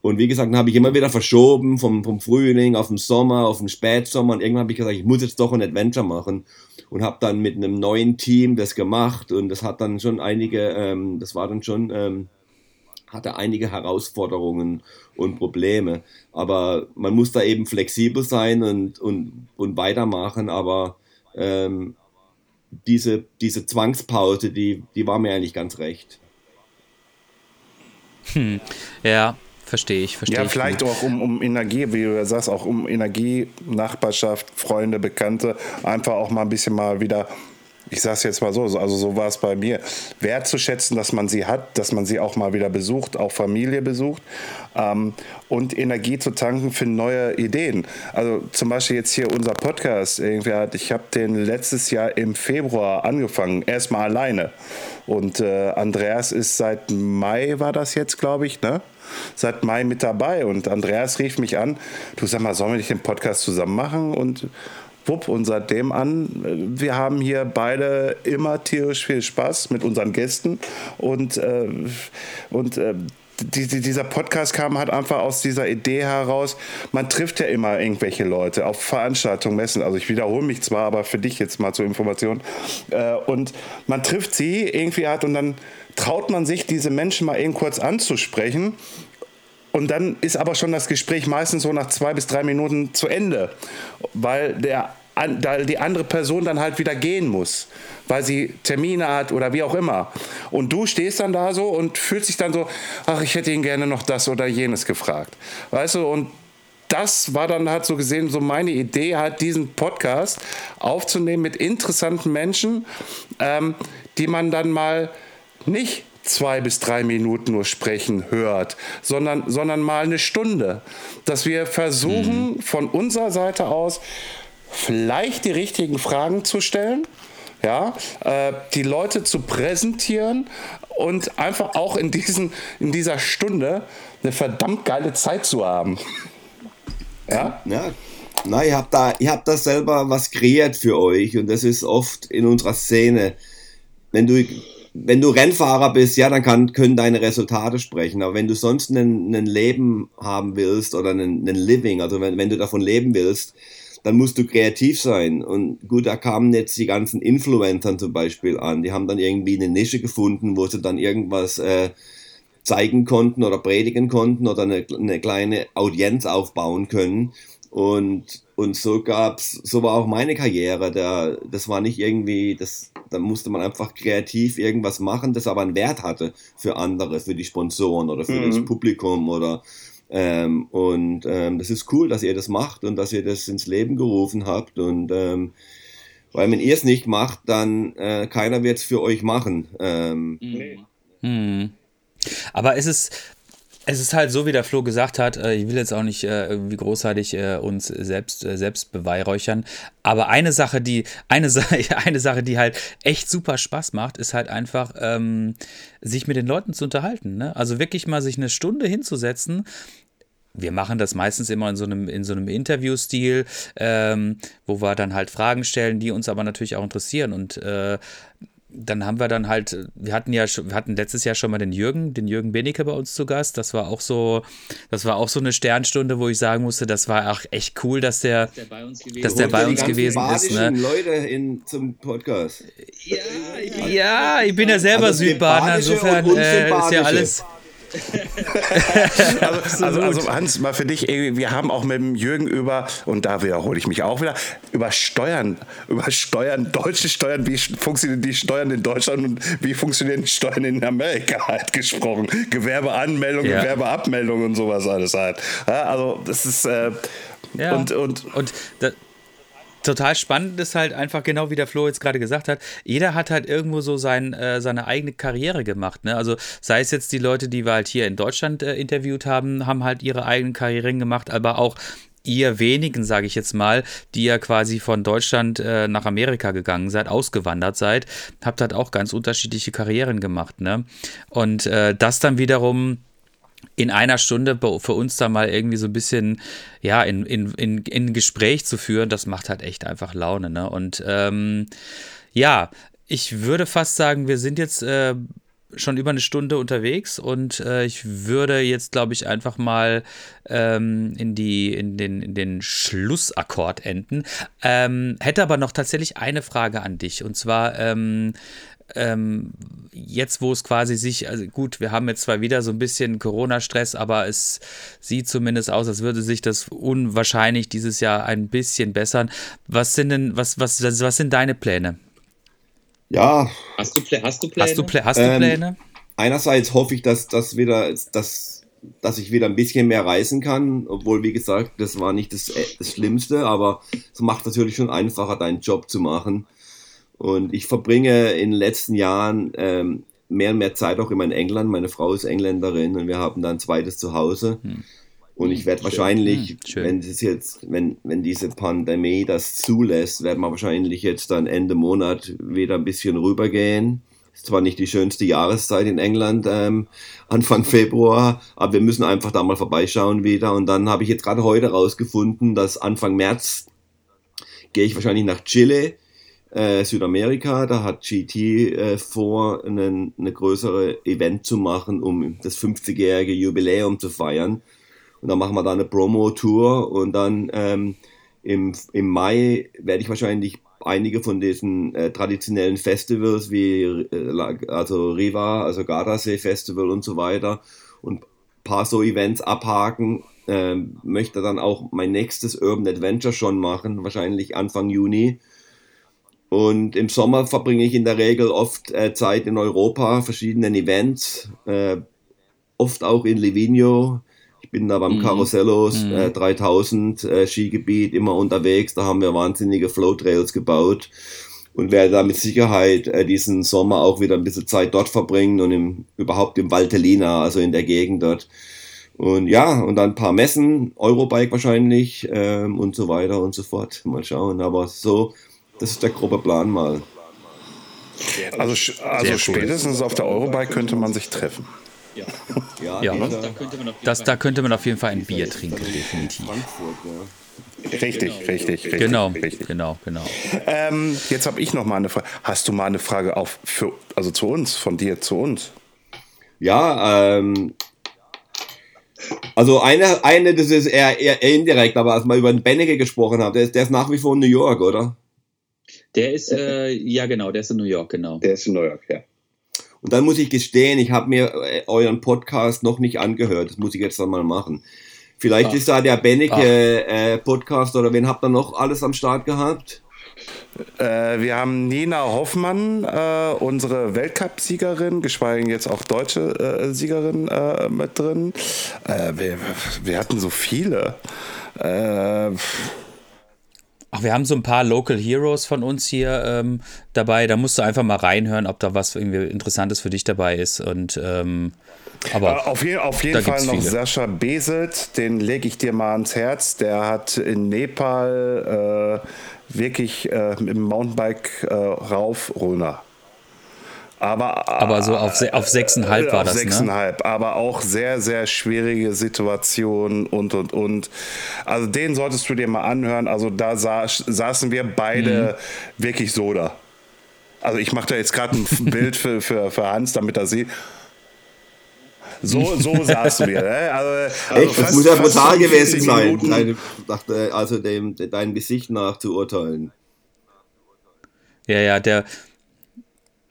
Und wie gesagt, dann habe ich immer wieder verschoben vom, vom Frühling auf den Sommer, auf den Spätsommer. Und irgendwann habe ich gesagt, ich muss jetzt doch ein Adventure machen. Und habe dann mit einem neuen Team das gemacht. Und das hat dann schon einige, ähm, das war dann schon, ähm, hatte einige Herausforderungen und Probleme. Aber man muss da eben flexibel sein und, und, und weitermachen. Aber ähm, diese, diese Zwangspause, die, die war mir eigentlich ganz recht. Hm. Ja, verstehe ich, verstehe ja, ich. Ja, vielleicht gut. auch um, um Energie, wie du sagst, auch um Energie, Nachbarschaft, Freunde, Bekannte, einfach auch mal ein bisschen mal wieder ich sage es jetzt mal so, also so war es bei mir, wertzuschätzen, dass man sie hat, dass man sie auch mal wieder besucht, auch Familie besucht ähm, und Energie zu tanken für neue Ideen. Also zum Beispiel jetzt hier unser Podcast, irgendwie hat, ich habe den letztes Jahr im Februar angefangen, erstmal alleine und äh, Andreas ist seit Mai, war das jetzt, glaube ich, ne? seit Mai mit dabei und Andreas rief mich an, du sag mal, sollen wir nicht den Podcast zusammen machen und wupp, und seitdem an, wir haben hier beide immer tierisch viel Spaß mit unseren Gästen und, äh, und äh, die, die, dieser Podcast kam halt einfach aus dieser Idee heraus, man trifft ja immer irgendwelche Leute auf Veranstaltungen, Messen. Also ich wiederhole mich zwar, aber für dich jetzt mal zur Information. Äh, und man trifft sie irgendwie halt und dann traut man sich, diese Menschen mal eben kurz anzusprechen. Und dann ist aber schon das Gespräch meistens so nach zwei bis drei Minuten zu Ende, weil der die andere Person dann halt wieder gehen muss, weil sie Termine hat oder wie auch immer. Und du stehst dann da so und fühlst dich dann so, ach, ich hätte ihn gerne noch das oder jenes gefragt. Weißt du, und das war dann halt so gesehen so meine Idee, halt diesen Podcast aufzunehmen mit interessanten Menschen, ähm, die man dann mal nicht zwei bis drei Minuten nur sprechen hört, sondern, sondern mal eine Stunde. Dass wir versuchen, mhm. von unserer Seite aus vielleicht die richtigen Fragen zu stellen, ja, äh, die Leute zu präsentieren und einfach auch in, diesen, in dieser Stunde eine verdammt geile Zeit zu haben. ja? ja. Na, ihr habt da, ihr habt da selber was kreiert für euch und das ist oft in unserer Szene. Wenn du wenn du Rennfahrer bist, ja, dann kann, können deine Resultate sprechen. Aber wenn du sonst ein Leben haben willst oder einen, Living, also wenn, wenn du davon leben willst, dann musst du kreativ sein. Und gut, da kamen jetzt die ganzen Influencern zum Beispiel an. Die haben dann irgendwie eine Nische gefunden, wo sie dann irgendwas äh, zeigen konnten oder predigen konnten oder eine, eine kleine Audienz aufbauen können. Und, und so gab's, so war auch meine Karriere. Da, das war nicht irgendwie, das, da musste man einfach kreativ irgendwas machen, das aber einen Wert hatte für andere, für die Sponsoren oder für das Publikum oder ähm, und ähm, das ist cool, dass ihr das macht und dass ihr das ins Leben gerufen habt. Und ähm, weil wenn ihr es nicht macht, dann äh, keiner wird es für euch machen. Ähm, Hm. Aber es ist, es ist halt so, wie der Flo gesagt hat, äh, ich will jetzt auch nicht äh, irgendwie großartig äh, uns selbst, selbst beweihräuchern, aber eine Sache, die, eine, eine Sache, die halt echt super Spaß macht, ist halt einfach, ähm, sich mit den Leuten zu unterhalten. Ne? Also wirklich mal sich eine Stunde hinzusetzen wir machen das meistens immer in so einem, in so einem Interviewstil, ähm, wo wir dann halt Fragen stellen, die uns aber natürlich auch interessieren. Und äh, dann haben wir dann halt, wir hatten ja, schon- wir hatten letztes Jahr schon mal den Jürgen, den Jürgen Benecke bei uns zu Gast. Das war auch so, das war auch so eine Sternstunde, wo ich sagen musste, das war auch echt cool, dass der, dass der bei uns holt ihr die gewesen ganzen ist. Ne? Leute in, zum Podcast. Ja, ich bin ja selber Also Südbadener, insofern äh, ist ja alles. Also, also, also Hans, mal für dich, wir haben auch mit dem Jürgen über, und da wiederhole ich mich auch wieder, über Steuern, über Steuern, deutsche Steuern, wie funktionieren die Steuern in Deutschland und wie funktionieren die Steuern in Amerika halt gesprochen. Gewerbeanmeldung, Ja. Gewerbeabmeldung und sowas alles halt. Also das ist äh, Ja. und, und Und da, total spannend ist halt einfach genau wie der Flo jetzt gerade gesagt hat, jeder hat halt irgendwo so sein, äh, seine eigene Karriere gemacht. Ne? Also sei es jetzt die Leute, die wir halt hier in Deutschland äh, interviewt haben, haben halt ihre eigenen Karrieren gemacht, aber auch ihr wenigen, sage ich jetzt mal, die ja quasi von Deutschland äh, nach Amerika gegangen seid, ausgewandert seid, habt halt auch ganz unterschiedliche Karrieren gemacht. Ne? Und äh, das dann wiederum in einer Stunde für uns da mal irgendwie so ein bisschen, ja, in, in, in, in Gespräch zu führen, das macht halt echt einfach Laune, ne? Und ähm, ja, ich würde fast sagen, wir sind jetzt äh, schon über eine Stunde unterwegs und äh, ich würde jetzt, glaube ich, einfach mal ähm, in, die, in, den, in den Schlussakkord enden. Ähm, hätte aber noch tatsächlich eine Frage an dich und zwar, ähm, ähm, jetzt, wo es quasi sich, also gut, wir haben jetzt zwar wieder so ein bisschen Corona-Stress, aber es sieht zumindest aus, als würde sich das unwahrscheinlich dieses Jahr ein bisschen bessern. Was sind denn, was, was, was, sind deine Pläne? Ja, Hast du, hast du Pläne? Hast du, hast du Ähm, Pläne? einerseits hoffe ich, dass das wieder, dass, dass ich wieder ein bisschen mehr reisen kann, obwohl, wie gesagt, das war nicht das, äh, das Schlimmste, aber es macht natürlich schon einfacher, deinen Job zu machen. Und ich verbringe in den letzten Jahren ähm, mehr und mehr Zeit auch immer in England. Meine Frau ist Engländerin und wir haben da ein zweites Zuhause. Und ich werde wahrscheinlich, Hm, wenn es jetzt, wenn, wenn diese Pandemie das zulässt, werden wir wahrscheinlich jetzt dann Ende Monat wieder ein bisschen rübergehen. Ist zwar nicht die schönste Jahreszeit in England, ähm, Anfang Februar, aber wir müssen einfach da mal vorbeischauen wieder. Und dann habe ich jetzt gerade heute rausgefunden, dass Anfang März gehe ich wahrscheinlich nach Chile, äh, Südamerika. Da hat GT äh, vor, einen, eine größere Event zu machen, um das 50-jährige Jubiläum zu feiern. Und dann machen wir da eine Promo-Tour und dann ähm, im, im Mai werde ich wahrscheinlich einige von diesen äh, traditionellen Festivals wie äh, also Riva, also Gardasee Festival und so weiter und paar so Events abhaken. Ähm, möchte dann auch mein nächstes Urban Adventure schon machen, wahrscheinlich Anfang Juni. Und im Sommer verbringe ich in der Regel oft äh, Zeit in Europa, verschiedenen Events, äh, oft auch in Livigno. Ich bin da beim Carussellos äh, 3000 äh, Skigebiet immer unterwegs. Da haben wir wahnsinnige Flow-Trails gebaut und werde da mit Sicherheit äh, diesen Sommer auch wieder ein bisschen Zeit dort verbringen und im, überhaupt im Valtellina, also in der Gegend dort. Und ja, und dann ein paar Messen, Eurobike wahrscheinlich ähm, und so weiter und so fort. Mal schauen. Aber so, das ist der grobe Plan mal. also, also spätestens auf der Eurobike könnte man sich treffen. Ja. Ja, Ja. dieser- Da könnte man auf jeden Das, Fall- da könnte man auf jeden Fall ein Bier trinken, definitiv. Richtig, richtig, richtig. Genau, richtig. genau, genau. Ähm, jetzt habe ich noch mal eine Frage. Hast du mal eine Frage auf für, also zu uns, von dir zu uns? Ja, ähm, also eine, eine, das ist eher, eher indirekt, aber als wir über den Benneke gesprochen haben, der ist, der ist nach wie vor in New York, oder? Der ist, äh, ja genau, der ist in New York, genau. Der ist in New York, ja. Und dann muss ich gestehen, ich habe mir äh, euren Podcast noch nicht angehört. Das muss ich jetzt dann mal machen. Vielleicht Ach. ist da der Benneke äh, Podcast oder wen habt ihr noch alles am Start gehabt? Äh, wir haben Nina Hoffmann, äh, unsere Weltcup-Siegerin, geschweige denn jetzt auch deutsche äh, Siegerin äh, mit drin. Äh, wir, wir hatten so viele. Äh, Ach, wir haben so ein paar Local Heroes von uns hier ähm, dabei. Da musst du einfach mal reinhören, ob da was irgendwie Interessantes für dich dabei ist. Und ähm, aber Äh, Auf, je, auf jeden Fall noch viele. Sascha Beselt, den lege ich dir mal ans Herz. Der hat in Nepal äh, wirklich äh, mit dem Mountainbike äh, rauf, runter. Aber, Aber so auf auf sechseinhalb war auf das, ne? Sechseinhalb, aber auch sehr, sehr schwierige Situationen und, und, und. Also den solltest du dir mal anhören. Also da saß, saßen wir beide Mhm. wirklich so da. Also ich mache da jetzt gerade ein Bild für, für, für Hans, damit er sieht. So, so saßen wir. Ne? Also, also Echt, das fast- muss ja brutal 45 gewesen sein, deine, also dem, dein Gesicht nach zu urteilen. Ja, ja, der.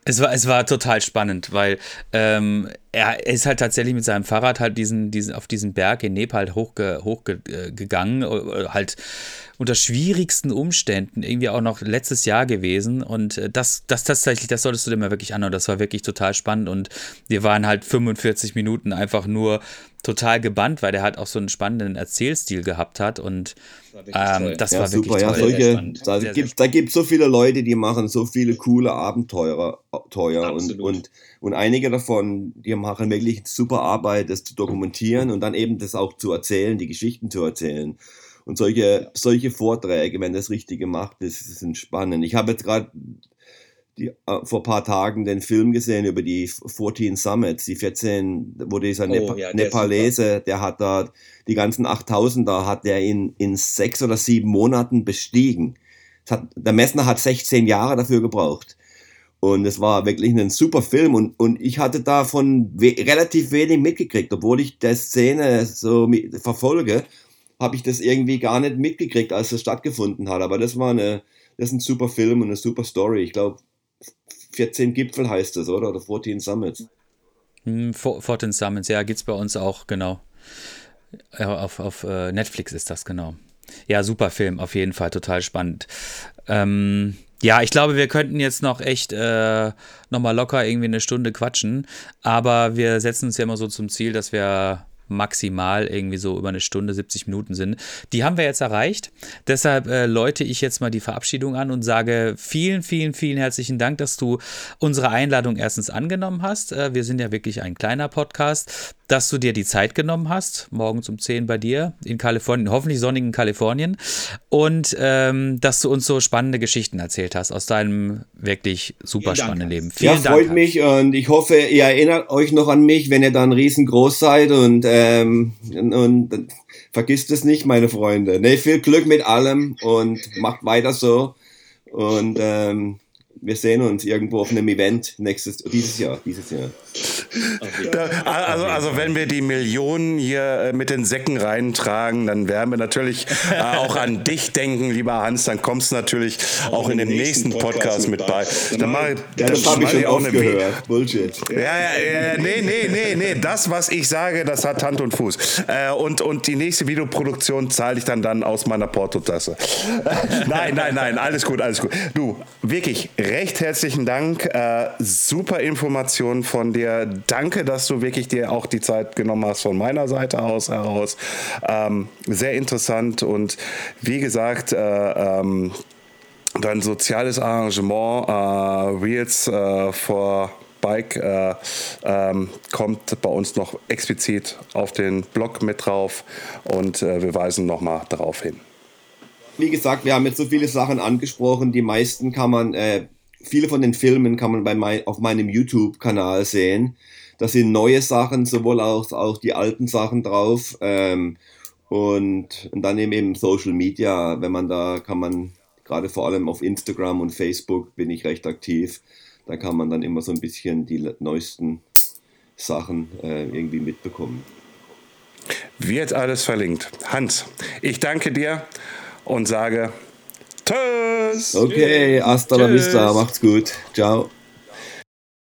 Es war, es war total spannend, weil ähm, er ist halt tatsächlich mit seinem Fahrrad halt diesen, diesen, auf diesen Berg in Nepal hochge, hochgegangen, äh, halt unter schwierigsten Umständen, irgendwie auch noch letztes Jahr gewesen. Und äh, das, das tatsächlich, das solltest du dir mal wirklich anhören. Das war wirklich total spannend. Und wir waren halt 45 Minuten einfach nur total gebannt, weil der halt auch so einen spannenden Erzählstil gehabt hat. Und wirklich ähm, toll. das Ja, war super. wirklich Ja, toll. Solche, da Sehr, gibt da gibt's so viele Leute, die machen so viele coole Abenteuer teuer und, und, und einige davon, die machen wirklich super Arbeit, das zu dokumentieren und dann eben das auch zu erzählen, die Geschichten zu erzählen. Und solche, solche Vorträge, wenn das richtig gemacht ist, sind spannend. Ich habe jetzt gerade die, äh, vor ein paar Tagen den Film gesehen über die 14 Summits, die 14, wo dieser Oh, Nepa ja, der Nepalese, der hat da die ganzen 8000er hat der in, in sechs oder sieben Monaten bestiegen. Hat, der Messner hat 16 Jahre dafür gebraucht. Und es war wirklich ein super Film und, und ich hatte davon we relativ wenig mitgekriegt, obwohl ich der Szene so verfolge, habe ich das irgendwie gar nicht mitgekriegt, als es stattgefunden hat. Aber das war eine, das ist ein super Film und eine super Story. Ich glaube, 14 Gipfel heißt es, oder? Oder 14 Summits. Hm, For- Fortin Summons, ja, gibt's bei uns auch, genau. Auf auf äh, Netflix ist das, genau. Ja, super Film, auf jeden Fall, total spannend. Ähm, ja, ich glaube, wir könnten jetzt noch echt äh, nochmal locker irgendwie eine Stunde quatschen, aber wir setzen uns ja immer so zum Ziel, dass wir maximal irgendwie so über eine Stunde, 70 Minuten sind. Die haben wir jetzt erreicht. Deshalb äh, läute ich jetzt mal die Verabschiedung an und sage vielen, vielen, vielen herzlichen Dank, dass du unsere Einladung erstens angenommen hast. Äh, wir sind ja wirklich ein kleiner Podcast, dass du dir die Zeit genommen hast, morgens um 10 bei dir in Kalifornien, hoffentlich sonnigen Kalifornien, und ähm, dass du uns so spannende Geschichten erzählt hast aus deinem wirklich super spannenden. Leben. Vielen ja, Dank. freut mich und ich hoffe, ihr erinnert euch noch an mich, wenn ihr dann riesengroß seid und, ähm, und, und vergisst es nicht, meine Freunde. Ne, viel Glück mit allem und macht weiter so und ähm, wir sehen uns irgendwo auf einem Event nächstes, dieses Jahr, dieses Jahr. Da, also, also wenn wir die Millionen hier äh, mit den Säcken reintragen, dann werden wir natürlich äh, auch an dich denken, lieber Hans. Dann kommst du natürlich auch in den nächsten Podcast mit bei. Dann mach, Ja, dann das habe ich schon auch oft eine gehört. Bullshit. Ja, ja, ja, nee, nee, nee, nee. Das, was ich sage, das hat Hand und Fuß. Äh, und, und die nächste Videoproduktion zahle ich dann, dann aus meiner Portotasse. nein, nein, nein, alles gut, alles gut. Du, wirklich recht herzlichen Dank. Äh, super Informationen von dir. Danke, dass du wirklich dir auch die Zeit genommen hast von meiner Seite aus heraus. Ähm, sehr interessant und wie gesagt, äh, ähm, dein soziales Arrangement, äh, Reels äh, for Bike, äh, ähm, kommt bei uns noch explizit auf den Blog mit drauf und äh, wir weisen nochmal darauf hin. Wie gesagt, wir haben jetzt so viele Sachen angesprochen. Die meisten kann man, äh, viele von den Filmen kann man bei mein, auf meinem YouTube-Kanal sehen. Da sind neue Sachen, sowohl auch, auch die alten Sachen drauf. Ähm, und, und dann eben, eben Social Media, wenn man da kann man, gerade vor allem auf Instagram und Facebook bin ich recht aktiv. Da kann man dann immer so ein bisschen die neuesten Sachen äh, irgendwie mitbekommen. Wird alles verlinkt. Hans, ich danke dir und sage Tschüss. Okay, hasta la vista, macht's gut. Ciao.